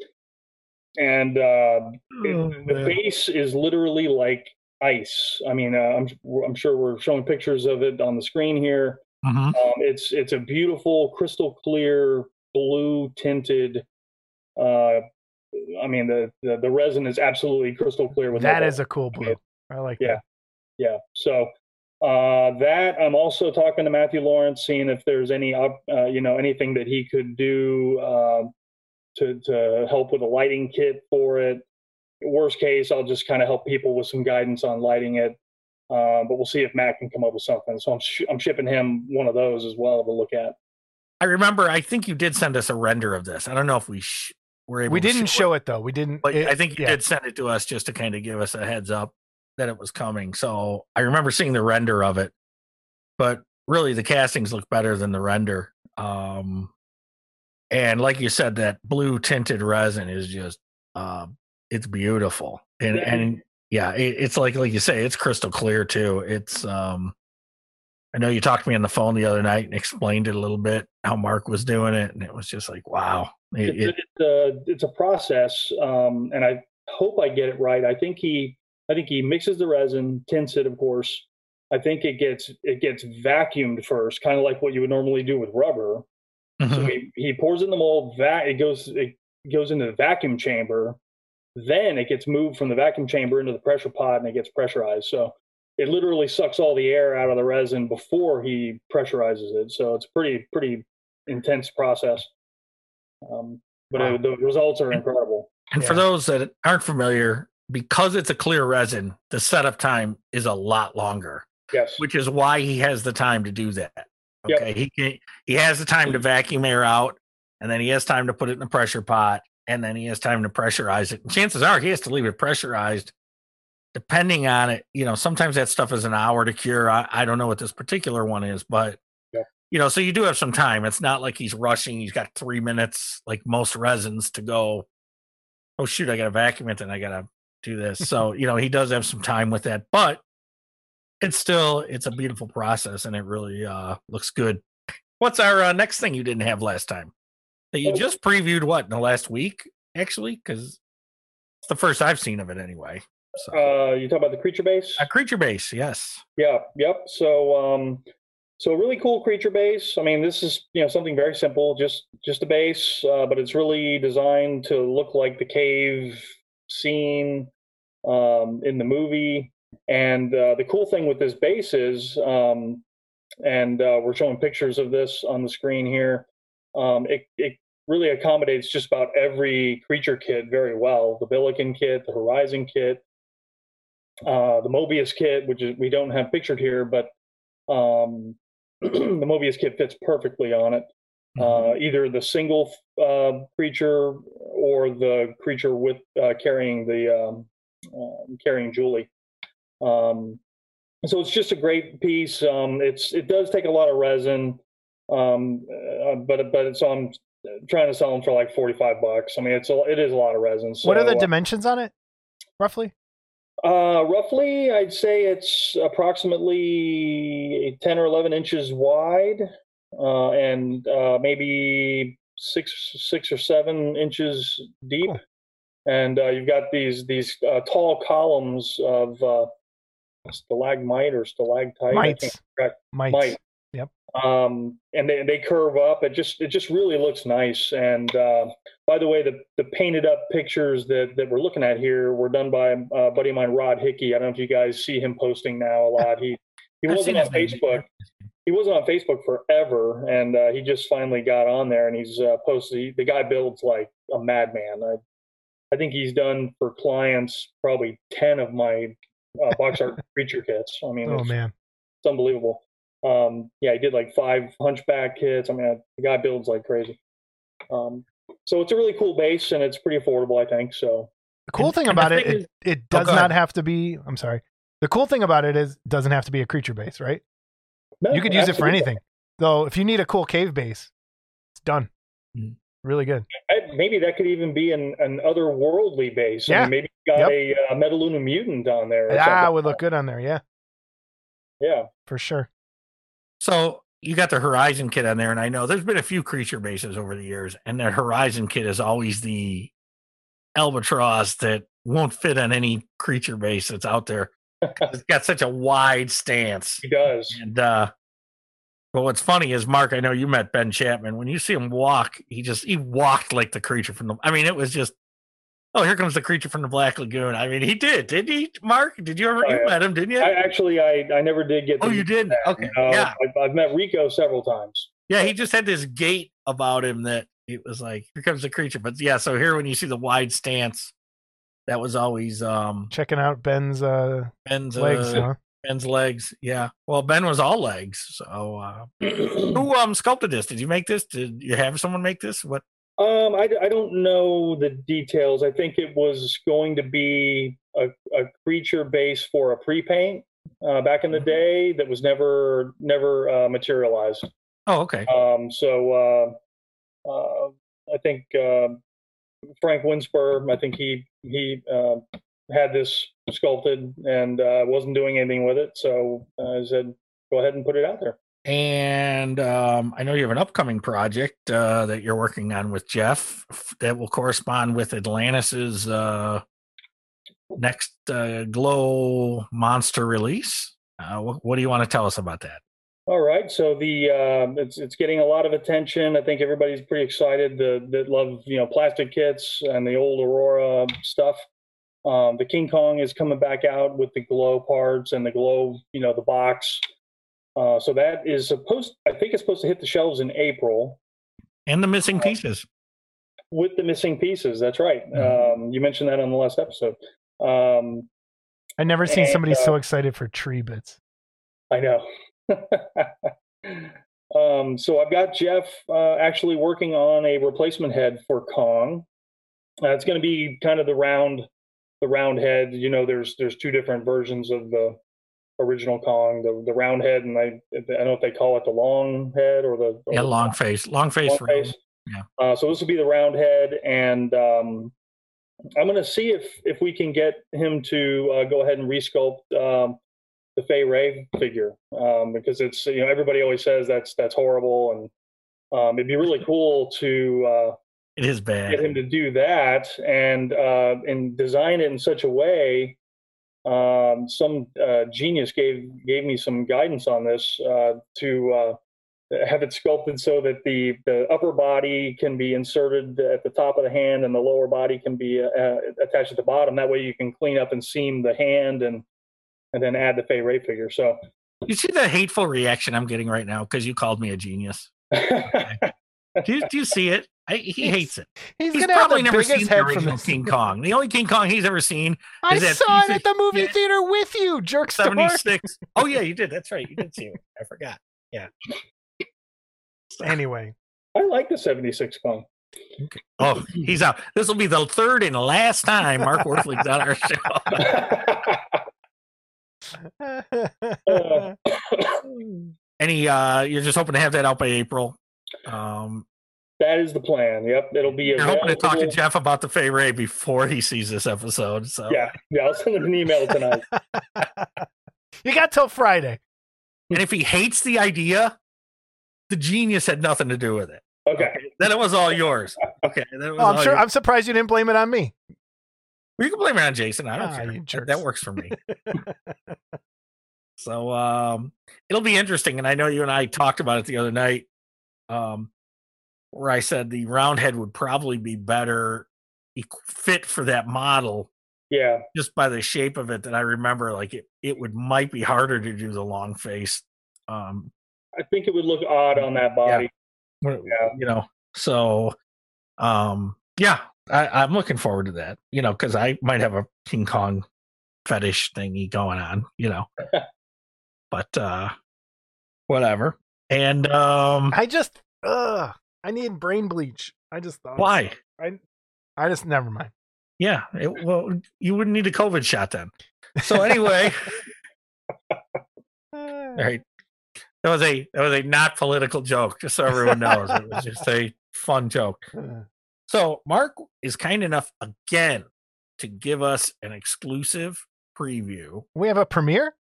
and uh, it- Oh, the man. base is literally like ice. I mean, uh, I'm I'm sure we're showing pictures of it on the screen here. Mhm. Um, it's it's a beautiful crystal clear blue tinted. Uh, I mean the, the the resin is absolutely crystal clear with no that is a cool blue. I like Yeah. yeah so uh that i'm also talking to matthew lawrence seeing if there's any op- uh, you know anything that he could do um to to help with a lighting kit for it worst case i'll just kind of help people with some guidance on lighting it uh, but we'll see if matt can come up with something so i'm sh- i'm shipping him one of those as well to look at I remember. I think you did send us a render of this. I don't know if we sh- were able. We didn't show it though. We didn't. but it- I think you yeah. did send it to us just to kind of give us a heads up that it was coming. So I remember seeing the render of it, but really the castings look better than the render. Um, and like you said, that blue tinted resin is just, uh, it's beautiful, and Yeah. and yeah, it, it's like like you say, it's crystal clear too. It's um, I know you talked to me on the phone the other night and explained it a little bit how Mark was doing it, and it was just like wow. It, it's, it, it's a it's a process, um, and I hope I get it right. I think he I think he mixes the resin, tints it, of course. I think it gets it gets vacuumed first, kind of like what you would normally do with rubber. So Mhm. he, he pours in the mold. That it goes it goes into the vacuum chamber. Then it gets moved from the vacuum chamber into the pressure pot, and it gets pressurized. So it literally sucks all the air out of the resin before he pressurizes it. So it's a pretty pretty intense process. Um, but Wow. it, the results are incredible. And for those that aren't familiar, because it's a clear resin, the setup time is a lot longer, Yes. which is why he has the time to do that. Yep. Okay. He can he has the time to vacuum air out, and then he has time to put it in the pressure pot, and then he has time to pressurize it. And chances are he has to leave it pressurized. Depending on it, you know, sometimes that stuff is an hour to cure. I, I don't know what this particular one is, but Yep. you know, so you do have some time. It's not like he's rushing. He's got three minutes, like most resins, to go oh shoot, I got to vacuum it and I got to do this. So, you know, he does have some time with that, but it's still, it's a beautiful process and it really uh, looks good. What's our uh, next thing you didn't have last time that you just previewed what in the last week actually? Cause it's the first I've seen of it anyway. So Uh, you talk about the creature base? a creature base. Yes. Yeah, yep. So um so really cool creature base. I mean, this is, you know, something very simple, just just a base, uh, but it's really designed to look like the cave scene um in the movie. And uh, the cool thing with this base is um and uh, we're showing pictures of this on the screen here. Um, it, it really accommodates just about every creature kit very well. The Billiken kit, the Horizon kit, uh, the Mobius kit, which is we don't have pictured here, but um, the Mobius kit fits perfectly on it. Mm-hmm. Uh, either the single uh, creature or the creature with uh, carrying the um, uh, carrying Julie. Um, so it's just a great piece. Um, it's it does take a lot of resin, um, uh, but but it's on trying to sell them for like forty five bucks. I mean, it's a, it is a lot of resin. So, what are the uh, dimensions on it, roughly? uh, roughly, I'd say it's approximately 10 or 11 inches wide uh, and uh, maybe six, six or seven inches deep. Cool. And uh, you've got these these uh, tall columns of uh, stalagmite or stalactite. Mites. Mites. Mite. Yep. Um, and they they curve up. It just it just really looks nice. And uh, by the way, the the painted up pictures that that we're looking at here were done by a buddy of mine, Rod Hickey. I don't know if you guys see him posting now a lot. He he I've wasn't on Facebook. name. Facebook he wasn't on Facebook forever, and uh, he just finally got on there, and he's uh, posted. He, the guy builds like a madman. I, I think he's done for clients probably ten of my uh, box art creature kits. I mean, Oh it's, man. it's unbelievable. Um, yeah, he did like five hunchback kits. I mean, the guy builds like crazy. Um, so it's a really cool base, and it's pretty affordable, I think. So The cool And- thing about it, thing it, is- it Oh, does go not ahead. have to be. I'm sorry. The cool thing about it is it doesn't have to be a creature base, right? No, You could use it for absolutely. anything. Though, if you need a cool cave base, it's done. Mhm. Really good. I- Maybe that could even be an, an otherworldly base. I Yeah. mean, maybe you got a, uh Metaluna mutant on there. Or Ah, something. would look good on there. Yeah, Yeah. for sure. So you got the Horizon kit on there, and I know there's been a few creature bases over the years, and that Horizon kit is always the albatross that won't fit on any creature base that's out there. It's got such a wide stance. He does. And uh but what's funny is Mark, I know you met Ben Chapman. When you see him walk, he just he walked like the creature from the I mean, it was just oh, here comes the creature from the Black Lagoon. I mean, he did, didn't he, Mark? Did you ever Oh, you met him, didn't you? I actually, I, I never did get. oh, you did? that, Okay. know. Yeah. I've, I've met Ricou several times. Yeah, he just had this gait about him that it was like, here comes the creature. But yeah, so here when you see the wide stance, that was always um Checking out Ben's uh, Ben's legs. uh, huh? Ben's legs. Yeah. Well, Ben was all legs. So uh who um sculpted this? Did you make this? Did you have someone make this? What Um, I, I don't know the details. I think it was going to be a, a creature base for a pre-paint uh, back in the Mhm. day that was never never uh, materialized. oh okay. Um, so uh, uh, I think uh, Frank Winspur, I think he he uh, had this sculpted and uh, wasn't doing anything with it. So uh, I said, go ahead and put it out there. And um, I know you have an upcoming project uh, that you're working on with Jeff that will correspond with Atlantis's uh, next uh, Glow Monster release. Uh, what, what do you want to tell us about that? All right, so the uh, it's it's getting a lot of attention. I think everybody's pretty excited the, that love you know plastic kits and the old Aurora stuff. Um, the King Kong is coming back out with the glow parts and the glow, you know, the box. Uh, so that is supposed. I think it's supposed to hit the shelves in April And the missing pieces. with the missing pieces. That's right. Mhm. Um, you mentioned that on the last episode. Um, I've never seen and, somebody uh, so excited for tree bits. I know. um, so I've got Jeff uh, actually working on a replacement head for Kong. Uh, it's going to be kind of the round, the round head. You know, there's there's two different versions of the original Kong, the the round head, and I I don't know if they call it the long head or the or Yeah, the long face. Long face. long face. Yeah. Uh, so this will be the round head, and um, I'm going to see if if we can get him to uh, go ahead and resculpt um, the Fay Wray figure um, because it's you know everybody always says that's that's horrible, and um, it'd be really cool to uh, It is bad get him to do that and uh, and design it in such a way. Um, some uh, genius gave gave me some guidance on this uh, to uh, have it sculpted so that the the upper body can be inserted at the top of the hand and the lower body can be uh, attached at the bottom. That way you can clean up and seam the hand and and then add the Fay Wray figure. So. You see the hateful reaction I'm getting right now because you called me a genius. Do you, do you see it? I, he He's- hates it. He's, He's probably never seen the original this. King Kong. The only King Kong he's ever seen I that saw it at the movie shit. theater with you, jerk 76. Oh yeah, you did. That's right. You did see it. I forgot. Yeah. Anyway, I like the 76 Kong. Oh, he's out. This will be the third and last time Mark Worthley's on our show. Any uh you're just hoping to have that out by April. Um That is the plan. Yep, it'll be. you're hoping to talk to Jeff about the Fay Wray before he sees this episode. So Yeah, yeah. I'll send him an email tonight. you got till Friday. and if he hates the idea, the genius had nothing to do with it. Okay. Then it was all yours. Okay. Was Oh, I'm all sure. yours. I'm surprised you didn't blame it on me. You can blame it on Jason. I don't Ah, care. That- That works for me. So um, it'll be interesting, and I know you and I talked about it the other night, um, where I said the round head would probably be better fit for that model Yeah, just by the shape of it. That I remember, like it, it would might be harder to do the long face. Um, I think it would look odd on that body. wh- Yeah. you know, so um, yeah, I, I'm looking forward to that. You know, because I might have a King Kong fetish thingy going on. You know, but uh, whatever. And um, I just, ugh, I need brain bleach. I just thought. why? I, I just never mind. Yeah, it, well, you wouldn't need a COVID shot then. So anyway, all right. That was a that was a not political joke, just so everyone knows. it was just a fun joke. So Mark is kind enough again to give us an exclusive preview, we have a premiere.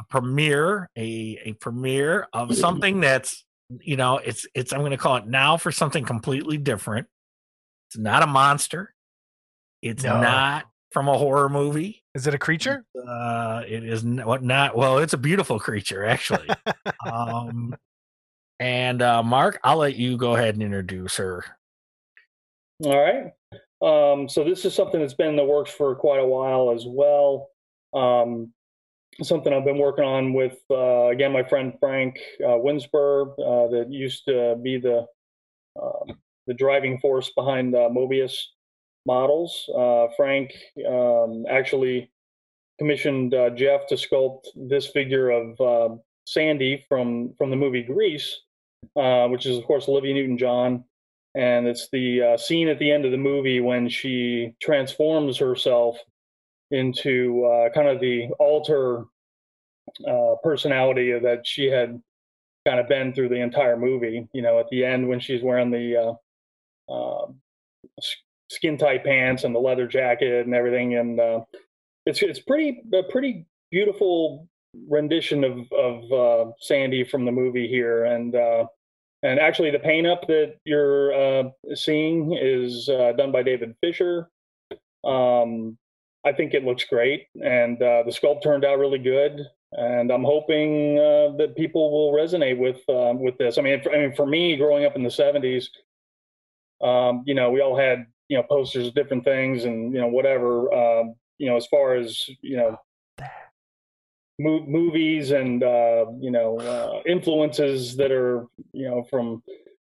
a premiere, a a premiere of something that's you know, it's it's I'm going to call it now for something completely different. It's not a monster. It's No. not from a horror movie. Is it a creature? Uh, it is what not. Well, it's a beautiful creature actually. um, and uh, Mark, I'll let you go ahead and introduce her. All right. Um, so this is something that's been in the works for quite a while as well. Um, something I've been working on with uh, again my friend Frank uh, Winspur, uh, that used to be the um the driving force behind Mobius models. Uh, Frank um, actually commissioned uh, Jeff to sculpt this figure of uh, Sandy from from the movie Grease, uh, which is of course Olivia Newton-John and it's the uh, scene at the end of the movie when she transforms herself into uh, kind of the alter uh, personality that she had kind of been through the entire movie. You know, at the end when she's wearing the uh, uh, skin tight pants and the leather jacket and everything, and uh, it's it's pretty a pretty beautiful rendition of of uh, Sandy from the movie here, and and actually, the paint up that you're uh, seeing is uh, done by David Fisher. Um, I think it looks great, and uh, the sculpt turned out really good. And I'm hoping uh, that people will resonate with um, with this. I mean, for, I mean, for me, growing up in the '70s, um, you know, we all had you know posters of different things, and you know, whatever. Um, you know, as far as you know, mo- movies and uh, you know uh, influences that are you know from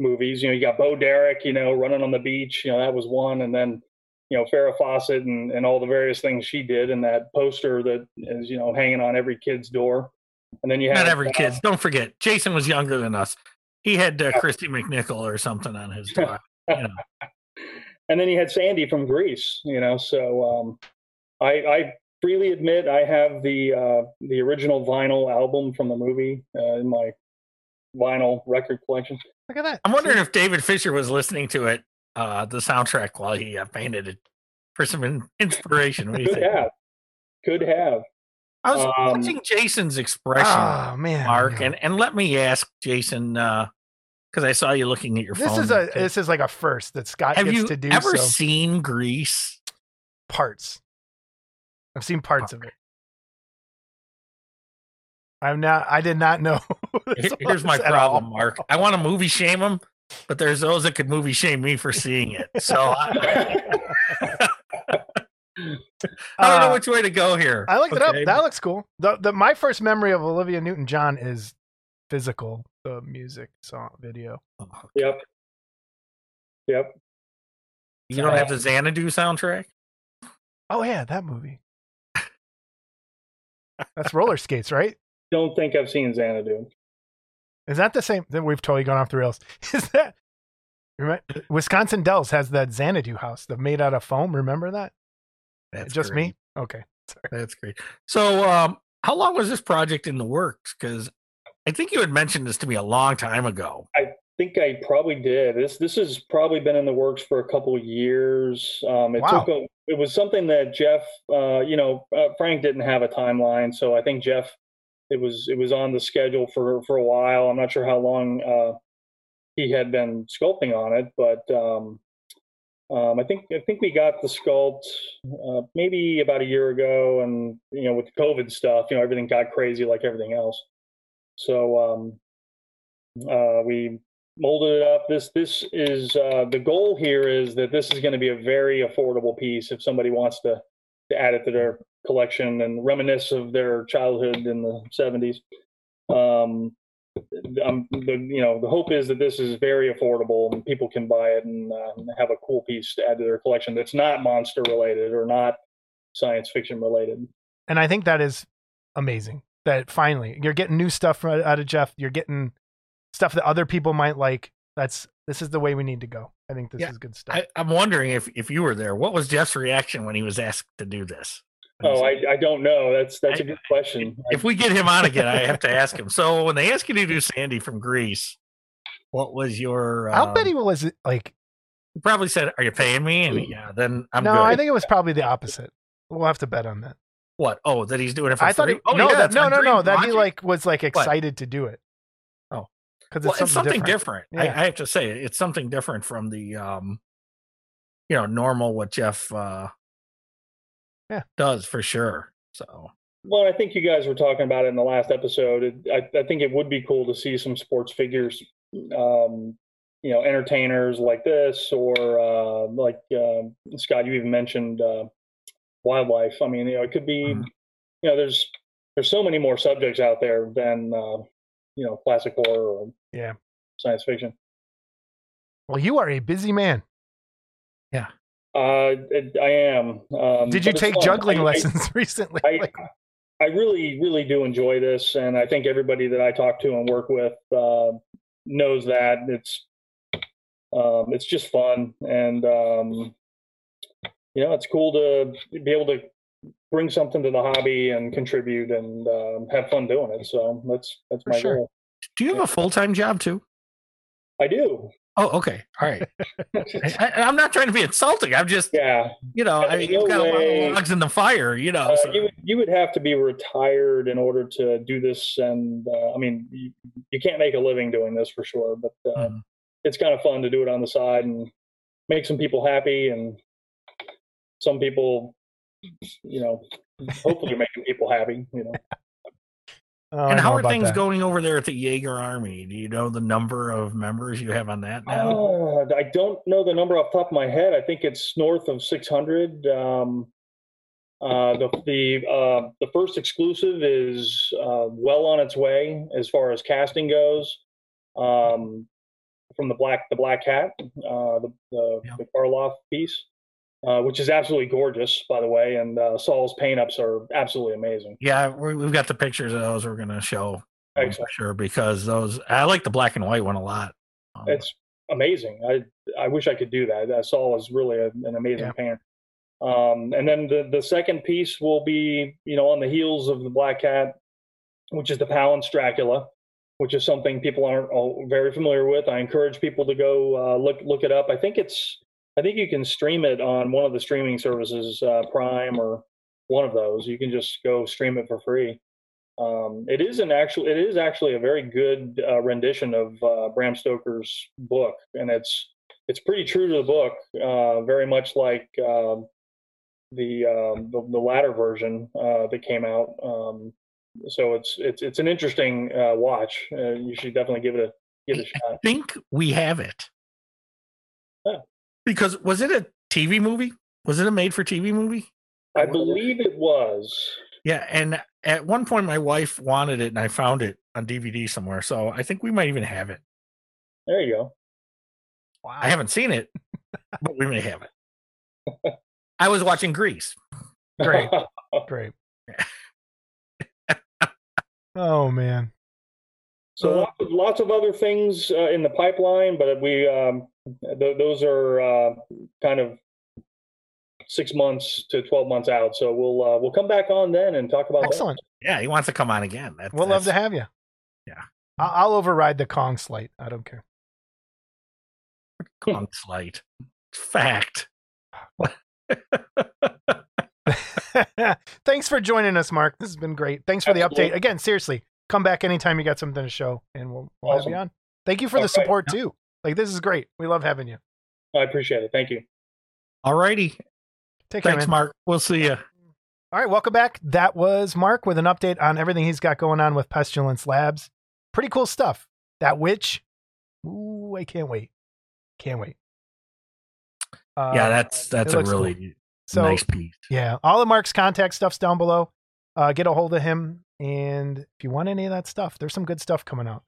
movies. You know, you got Bo Derek, you know, running on the beach. You know, that was one, and then you know Farrah Fawcett and and all the various things she did and that poster that is you know hanging on every kid's door. And then you have Not every uh, kid's. Don't forget, Jason was younger than us. He had uh, Kristy McNichol or something on his door. you know. and then you had Sandy from Grease, you know. So um, I, I freely admit I have the uh, the original vinyl album from the movie uh, in my vinyl record collection. Look at that. I'm wondering if David Fisher was listening to it, uh, the soundtrack, while he uh, painted it for some in- inspiration. What do you Could think? have, could have. I was Um, watching Jason's expression, Oh man, Mark, no. and, and let me ask Jason, because I saw you looking at your this phone. is a this is like a first that Scott Have gets to do. ever so seen Grease? parts. I've seen parts of it. I'm not. I did not know. this Here's my problem, all. Mark. I want to movie shame him, but there's those that could movie shame me for seeing it. So I, I don't know Uh, which way to go here. I looked it up. That looks cool. The, the my first memory of Olivia Newton John is physical, the music song video. yep. Yep. You don't have the Xanadu soundtrack? Oh yeah, that movie. That's roller skates, right? Don't think I've seen Xanadu. Is that the same? Then we've totally gone off the rails. Is that? Remember, Wisconsin Dells has that Xanadu house, the made out of foam. Remember that? That's Just great. me. Okay. Sorry. That's great. So, um, how long was this project in the works? Because I think you had mentioned this to me a long time ago. I think I probably did. This this has probably been in the works for a couple of years. Um, it Wow. took a, it was something that Jeff, uh, you know, uh, Frank didn't have a timeline, so I think Jeff, it was it was on the schedule for for a while. I'm not sure how long uh, he had been sculpting on it, but um, Um, I think I think we got the sculpt uh, maybe about a year ago, and you know with the COVID stuff, you know everything got crazy like everything else. So um, uh, we molded it up. This this is uh, the goal here is that this is going to be a very affordable piece if somebody wants to to add it to their collection and reminisce of their childhood in the 70s. Um, um, the you know the hope is that this is very affordable and people can buy it and uh, have a cool piece to add to their collection that's not monster related or not science fiction related. And I think that is amazing. That finally you're getting new stuff out of Jeff. You're getting stuff that other people might like. That's this is the way we need to go. I think this Yeah, is good stuff. I, I'm wondering if if you were there, what was Jeff's reaction when he was asked to do this? Oh, I, I don't know. That's that's a I- good question. if we get him on again, I have to ask him. So when they ask you to do Sandy from Grease, what was your? I'll bet um, he was like he probably said, "Are you paying me?" And yeah, then I'm no. good. I think it was probably the opposite. We'll have to bet on that. what? Oh, that he's doing it for I thought free. he, oh, no, yeah, that, it's no, no, no. That he like was like excited to do it. Because well, it's something, different. different. I, Yeah. I have to say, it's something different from the, um, you know, normal what Jeff, uh, Yeah. does for sure. So Well, I think you guys were talking about it in the last episode. It, I, I think it would be cool to see some sports figures, um, you know, entertainers like this, or uh, like um Scott, you even mentioned uh, wildlife. I mean, you know, it could be, Mhm. you know, there's there's so many more subjects out there than uh, you know, classic horror or Yeah. science fiction. Well, you are a busy man. Yeah. Uh, I am. Um, Did you take juggling I- I- lessons recently? I, Like, I really, really do enjoy this, and I think everybody that I talk to and work with uh, knows that it's um, it's just fun, and um, you know, it's cool to be able to bring something to the hobby and contribute and um, have fun doing it. So that's that's For my sure. goal. do you have a full time job too? I do. Oh, okay. All right. I, I'm not trying to be insulting. I'm just, Yeah, you know, I mean, No you've got a lot of logs in the fire, you know. uh, so- you would you would have to be retired in order to do this, and uh, I mean, you, you can't make a living doing this for sure. But uh, Mhm. it's kind of fun to do it on the side and make some people happy and some people you know hopefully making people happy you know oh, I and how are things that. going over there at the Yagher Army? Do you know the number of members you have on that now? uh, i don't know the number off the top of my head i think it's north of 600 um, uh, the the uh, the first exclusive is uh, well on its way as far as casting goes. Um, from the black the black Cat, uh, the the, Yeah. the Karloff piece, uh, which is absolutely gorgeous, by the way. And uh, Saul's paint ups are absolutely amazing. Yeah, we, we've got the pictures of those we're going to show um, for sure because those, I like the black and white one a lot. Um, It's amazing. I I wish I could do that. Uh, Saul is really a, an amazing Yeah. painter. Um, and then the the second piece will be you know on the heels of the Black Cat, which is the Palance Dracula, which is something people aren't all very familiar with. I encourage people to go uh, look look it up. I think it's I think you can stream it on one of the streaming services, uh, Prime or one of those. You can just go stream it for free. Um, it is an actual. It is actually a very good uh, rendition of uh, Bram Stoker's book, and it's it's pretty true to the book. Uh, very much like um the, um the the latter version uh, that came out. Um, so it's it's it's an interesting uh, watch. Uh, you should definitely give it a give it a shot. I think we have it. Yeah. Because was it a TV movie? Was it a made for TV movie? I believe it was. Yeah, and at one point my wife wanted it and I found it on DVD somewhere. So I think we might even have it. There you go. Wow. I haven't seen it, but we may have it. I was watching Grease. Great. Great. oh man. So Uh, lots of, lots of other things uh, in the pipeline, but we um, th- those are uh, kind of six months to twelve months out. So we'll uh, we'll come back on then and talk about that. Excellent. Yeah, he wants to come on again. That's, We'll love to have you. Yeah. I'll, I'll override the Kong slate. I don't care. Kong slate, Fact. Thanks for joining us, Mark. This has been great. Thanks for the update. Again, seriously, come back anytime you got something to show, and we'll, we'll have you on. Thank you for the Okay. support too. Like this is great. We love having you. I appreciate it. Thank you. All righty. Take care, Thanks, man. Mark. We'll see you. All right, welcome back. That was Mark with an update on everything he's got going on with Pestilence Labs. Pretty cool stuff. That witch. Ooh, I can't wait. Can't wait. Uh, yeah, that's that's a looks cool. really so nice piece. yeah. All of Mark's contact stuff's down below. Uh, get a hold of him, and if you want any of that stuff, there's some good stuff coming out.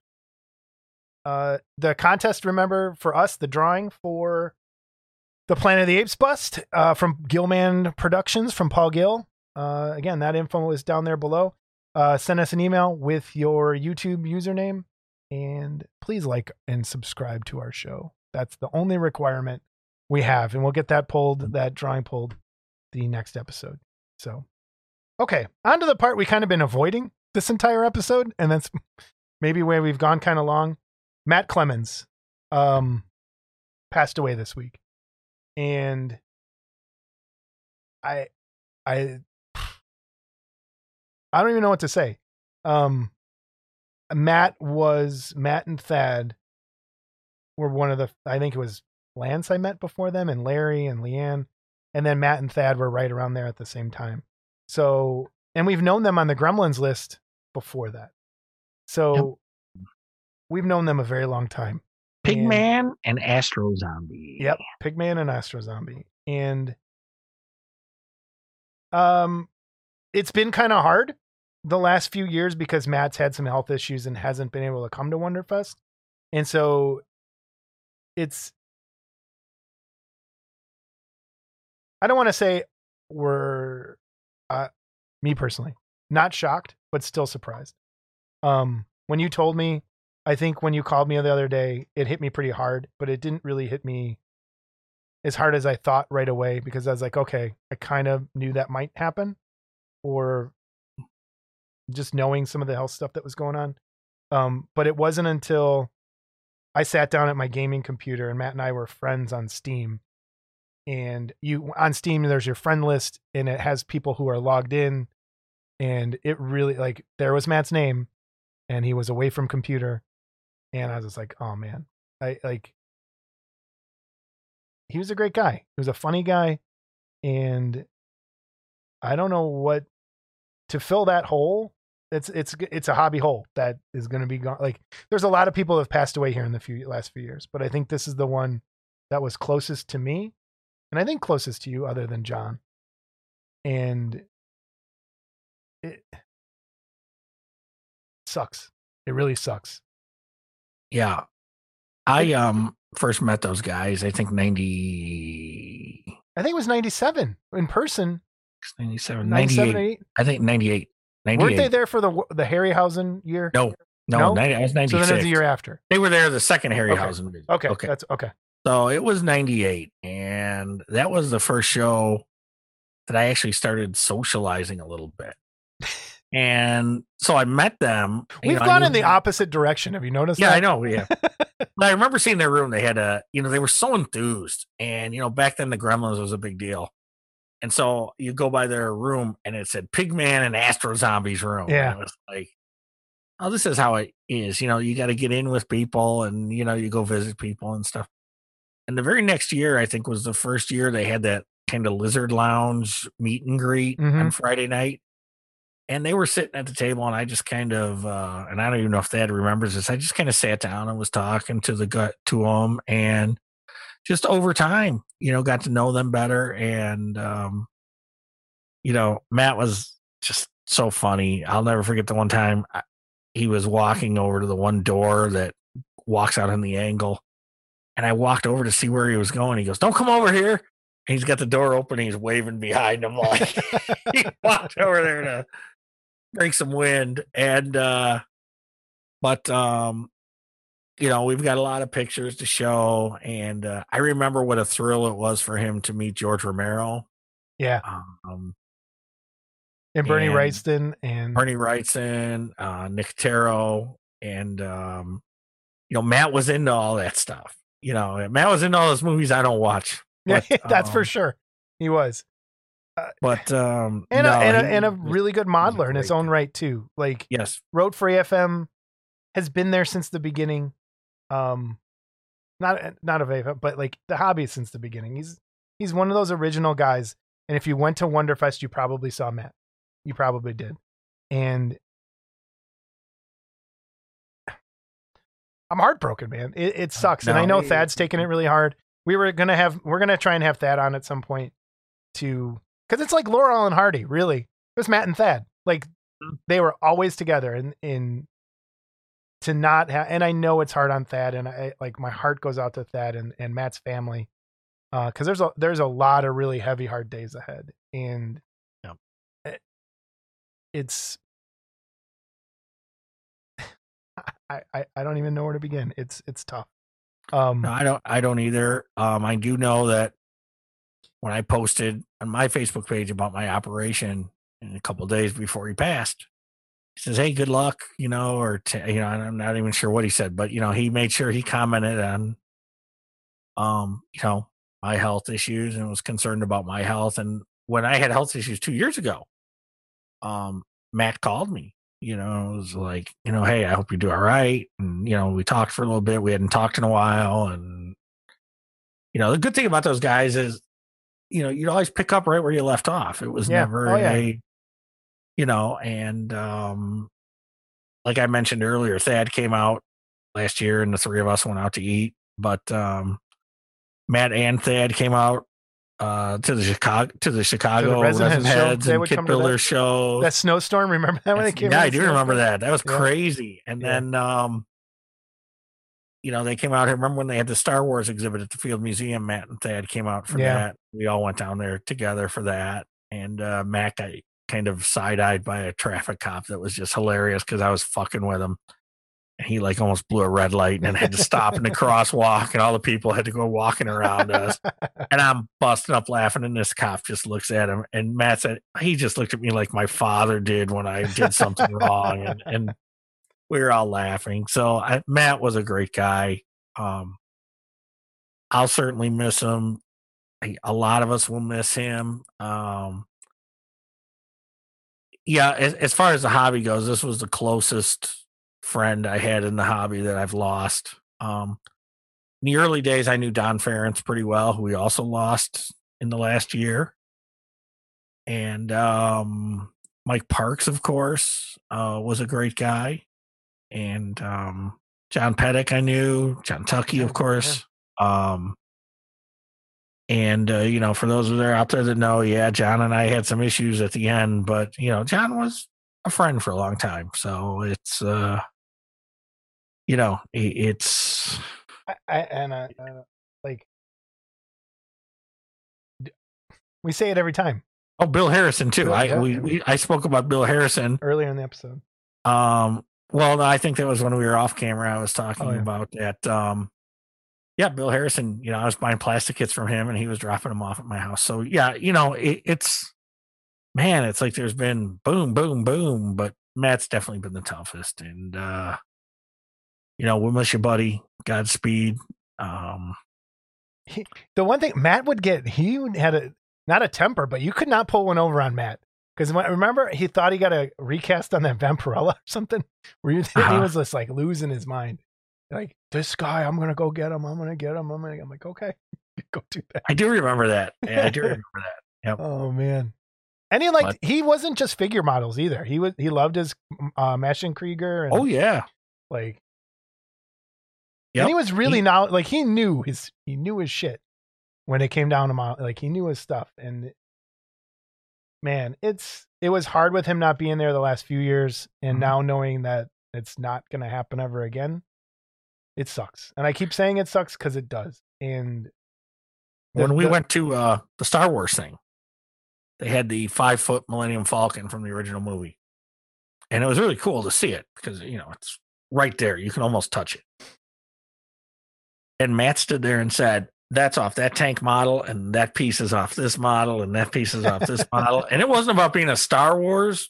Uh, the contest, remember for us, the drawing for the Planet of the Apes bust uh, from Gilman Productions from Paul Gill. Uh, again, that info is down there below. Uh, send us an email with your YouTube username, and please like and subscribe to our show. That's the only requirement we have, and we'll get that pulled, that drawing pulled, the next episode. So, okay, on to the part we kind of been avoiding this entire episode, and that's maybe where we've gone kind of long. Matt Clemens, um, passed away this week, and I, I, I don't even know what to say. Um, Matt was Matt and Thad were one of the. I think it was Lance I met before them, and Larry and Leanne, and then Matt and Thad were right around there at the same time. So, and we've known them on the Gremlins list before that. So, we've known them a very long time. And- Pigman and Astro Zombie. Yep, Pigman and Astro Zombie, and um, it's been kind of hard the last few years because Matt's had some health issues and hasn't been able to come to Wonderfest, and so it's. I don't want to say we're, uh, me personally, not shocked, but still surprised. Um, when you told me I think when you called me the other day, it hit me pretty hard, but it didn't really hit me as hard as I thought right away because I was like, okay, I kind of knew that might happen, or just knowing some of the health stuff that was going on. Um, but it wasn't until I sat down at my gaming computer and Matt and I were friends on Steam. And you on Steam, there's your friend list, and it has people who are logged in. And it really like there was Matt's name, and he was away from computer and I was just like, oh man, I like. He was a great guy. He was a funny guy, and I don't know what to fill that hole. It's it's it's a hobby hole that is going to be gone. Like, there's a lot of people have passed away here in the few last few years, but I think this is the one that was closest to me, and I think closest to you, other than John. And it sucks. It really sucks. Yeah. I um first met those guys, I think 90, I think it was 97 in person. 97, 97, 98. 98. I think 98. Weren't they there for the the Harryhausen year? No, no, No? 90, I was 96. So then 96. it was the year after. They were there the second Okay. Harryhausen visit. Okay, Okay. that's okay. So it was 98. And that was the first show that I actually started socializing a little bit. And so I met them. We've know, gone in the them- opposite direction. Have you noticed? Yeah, that? I know. Yeah. I remember seeing their room. They had a, you know, they were so enthused. And, you know, back then the Gremlins was a big deal. And so you go by their room and it said Pigman and Astro Zombies room. And Yeah. it was like, oh, this is how it is. You know, you got to get in with people and, you know, you go visit people and stuff. And the very next year, I think, was the first year they had that kind of lizard lounge meet and greet on Mhm. Friday night. And they were sitting at the table, and I just kind of, uh, and I don't even know if Thad remembers this. I just kind of sat down and was talking to the gut to them, and just over time, you know, got to know them better. And, um, you know, Matt was just so funny. I'll never forget the one time I, he was walking over to the one door that walks out on the angle. And I walked over to see where he was going. He goes, Don't come over here. And he's got the door open. And he's waving behind him like he walked over there to bring some wind. And, uh, but, um, you know, we've got a lot of pictures to show. And uh, I remember what a thrill it was for him to meet George Romero. Yeah, Um, and Bernie and- Wrightson and Bernie Wrightson, uh, Nick Taro, and um, you know Matt was into all that stuff. You know, Matt was in all those movies I don't watch. yeah, but, that's for um, sure. He was, But um, and no, a, and, a, and a really good modeler in his own right too. Like yes, wrote for AFM, has been there since the beginning. Um, not not of AFM, but like the hobby since the beginning. He's he's one of those original guys. And if you went to Wonderfest, you probably saw Matt. You probably did. And I'm heartbroken, man. It, it sucks. and I know it- Thad's taking it really hard. We were gonna have we're gonna try and have Thad on at some point to because it's like Laurel and Hardy, really. It was Matt and Thad. Like they were always together and in to not have and I know it's hard on Thad and I like my heart goes out to Thad and, and Matt's family. Uh because there's a there's a lot of really heavy hard days ahead. And Yep. it- it's I, I I don't even know where to begin. It's it's tough. Um No, I don't. I don't either. Um, I do know that when I posted on my Facebook page about my operation in a couple days before he passed, he says, "Hey, good luck," you know, or t- you know, I'm not even sure what he said, but you know, he made sure he commented on, um, you know, my health issues and was concerned about my health. And when I had health issues two years ago, um, Matt called me. You know, it was like, you know, hey, I hope you do all right. And you know, we talked for a little bit. We hadn't talked in a while, and you know, the good thing about those guys is, you know, you'd always pick up right where you left off. It was Yeah. never Oh, yeah. a, you know, and um, like I mentioned earlier, Thad came out last year, and the three of us went out to eat. But um, Matt and Thad came out uh, to the Chicago to the Chicago Resin Resin Heads show. And Kit to that. Show. that snowstorm, remember that when it came yeah. I do remember that. That was Yeah. crazy. And Yeah. then, um, you know, they came out here. Remember when they had the Star Wars exhibit at the Field Museum? Matt and Thad came out for Yeah. that. We all went down there together for that. And uh, Matt got kind of side eyed by a traffic cop that was just hilarious because I was fucking with him. And he like almost blew a red light and then had to stop in the crosswalk, and all the people had to go walking around us. And I'm busting up laughing, and this cop just looks at him. And Matt said, he just looked at me like my father did when I did something wrong. And, and we were all laughing. So I, Matt was a great guy. Um, I'll certainly miss him. A lot of us will miss him. Um, yeah, as, as far as the hobby goes, this was the closest friend I had in the hobby that I've lost. Um, in the early days, I knew Don Ferentz pretty well, who we also lost in the last year. And um, Mike Parks, of course, uh, was a great guy. And um, John Pettick, I knew. John Tucky, of course. Um, and, uh, you know, for those of there out there that know, yeah, John and I had some issues at the end, but, you know, John was a friend for a long time. So it's, uh, you know, it's, I, I, and I, I like we say it every time oh, Bill Harrison too. Bill- I, yeah. we, we, I spoke about Bill Harrison. earlier in the episode. Um, well, no, I think that was when we were off camera. I was talking Oh, yeah. about that. Um, yeah, Bill Harrison. You know, I was buying plastic kits from him, and he was dropping them off at my house. So yeah, you know, it, it's man, it's like there's been boom, boom, boom, but Matt's definitely been the toughest, and uh, you know, we miss your buddy. Godspeed. Um, The one thing Matt would get, he had a not a temper, but you could not pull one over on Matt because remember he thought he got a recast on that Vampirella or something. Where you, he Uh-huh. was just like losing his mind, like this guy, I'm gonna go get him. I'm gonna get him. I'm gonna. I'm like, okay, go do that. I do remember that. Yeah, I do remember that. Oh man. And he liked he wasn't just figure models either. He was he loved his uh Maschinen Krieger and Oh yeah, like Yep. and he was really He- now like he knew his he knew his shit when it came down to model like he knew his stuff and man it's it was hard with him not being there the last few years and Mhm. now knowing that it's not going to happen ever again it sucks and i keep saying it sucks because it does and the- when we the- went to uh the Star Wars thing, they had the five foot Millennium Falcon from the original movie. And it was really cool to see it because you know it's right there. You can almost touch it. And Matt stood there and said, That's off that tank model, and that piece is off this model, and that piece is off this model. And it wasn't about being a Star Wars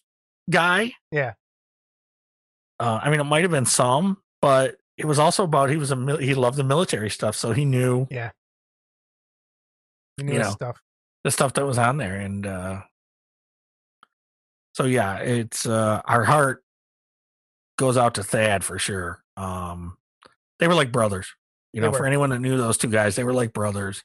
guy. Yeah. Uh, I mean, it might have been some, but it was also about he was a he loved the military stuff, so he knew he knew you know, stuff the stuff that was on there and uh so yeah it's uh our heart goes out to thad for sure um they were like brothers you They know for anyone that knew those two guys they were like brothers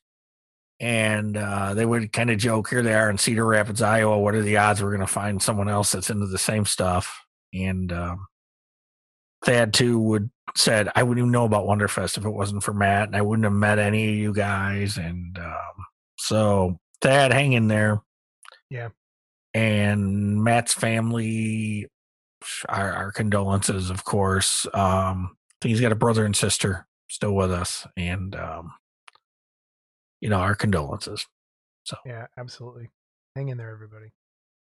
and uh, they would kind of joke, "Here they are in Cedar Rapids, Iowa. What are the odds we're going to find someone else that's into the same stuff?" And um, Thad too would said, "I wouldn't even know about Wonderfest if it wasn't for Matt, and I wouldn't have met any of you guys." And um, so Thad, hang in there. Yeah. And Matt's family, our, our condolences, of course. Um, I think he's got a brother and sister still with us, and um, you know our condolences. So Yeah, absolutely. Hang in there, everybody.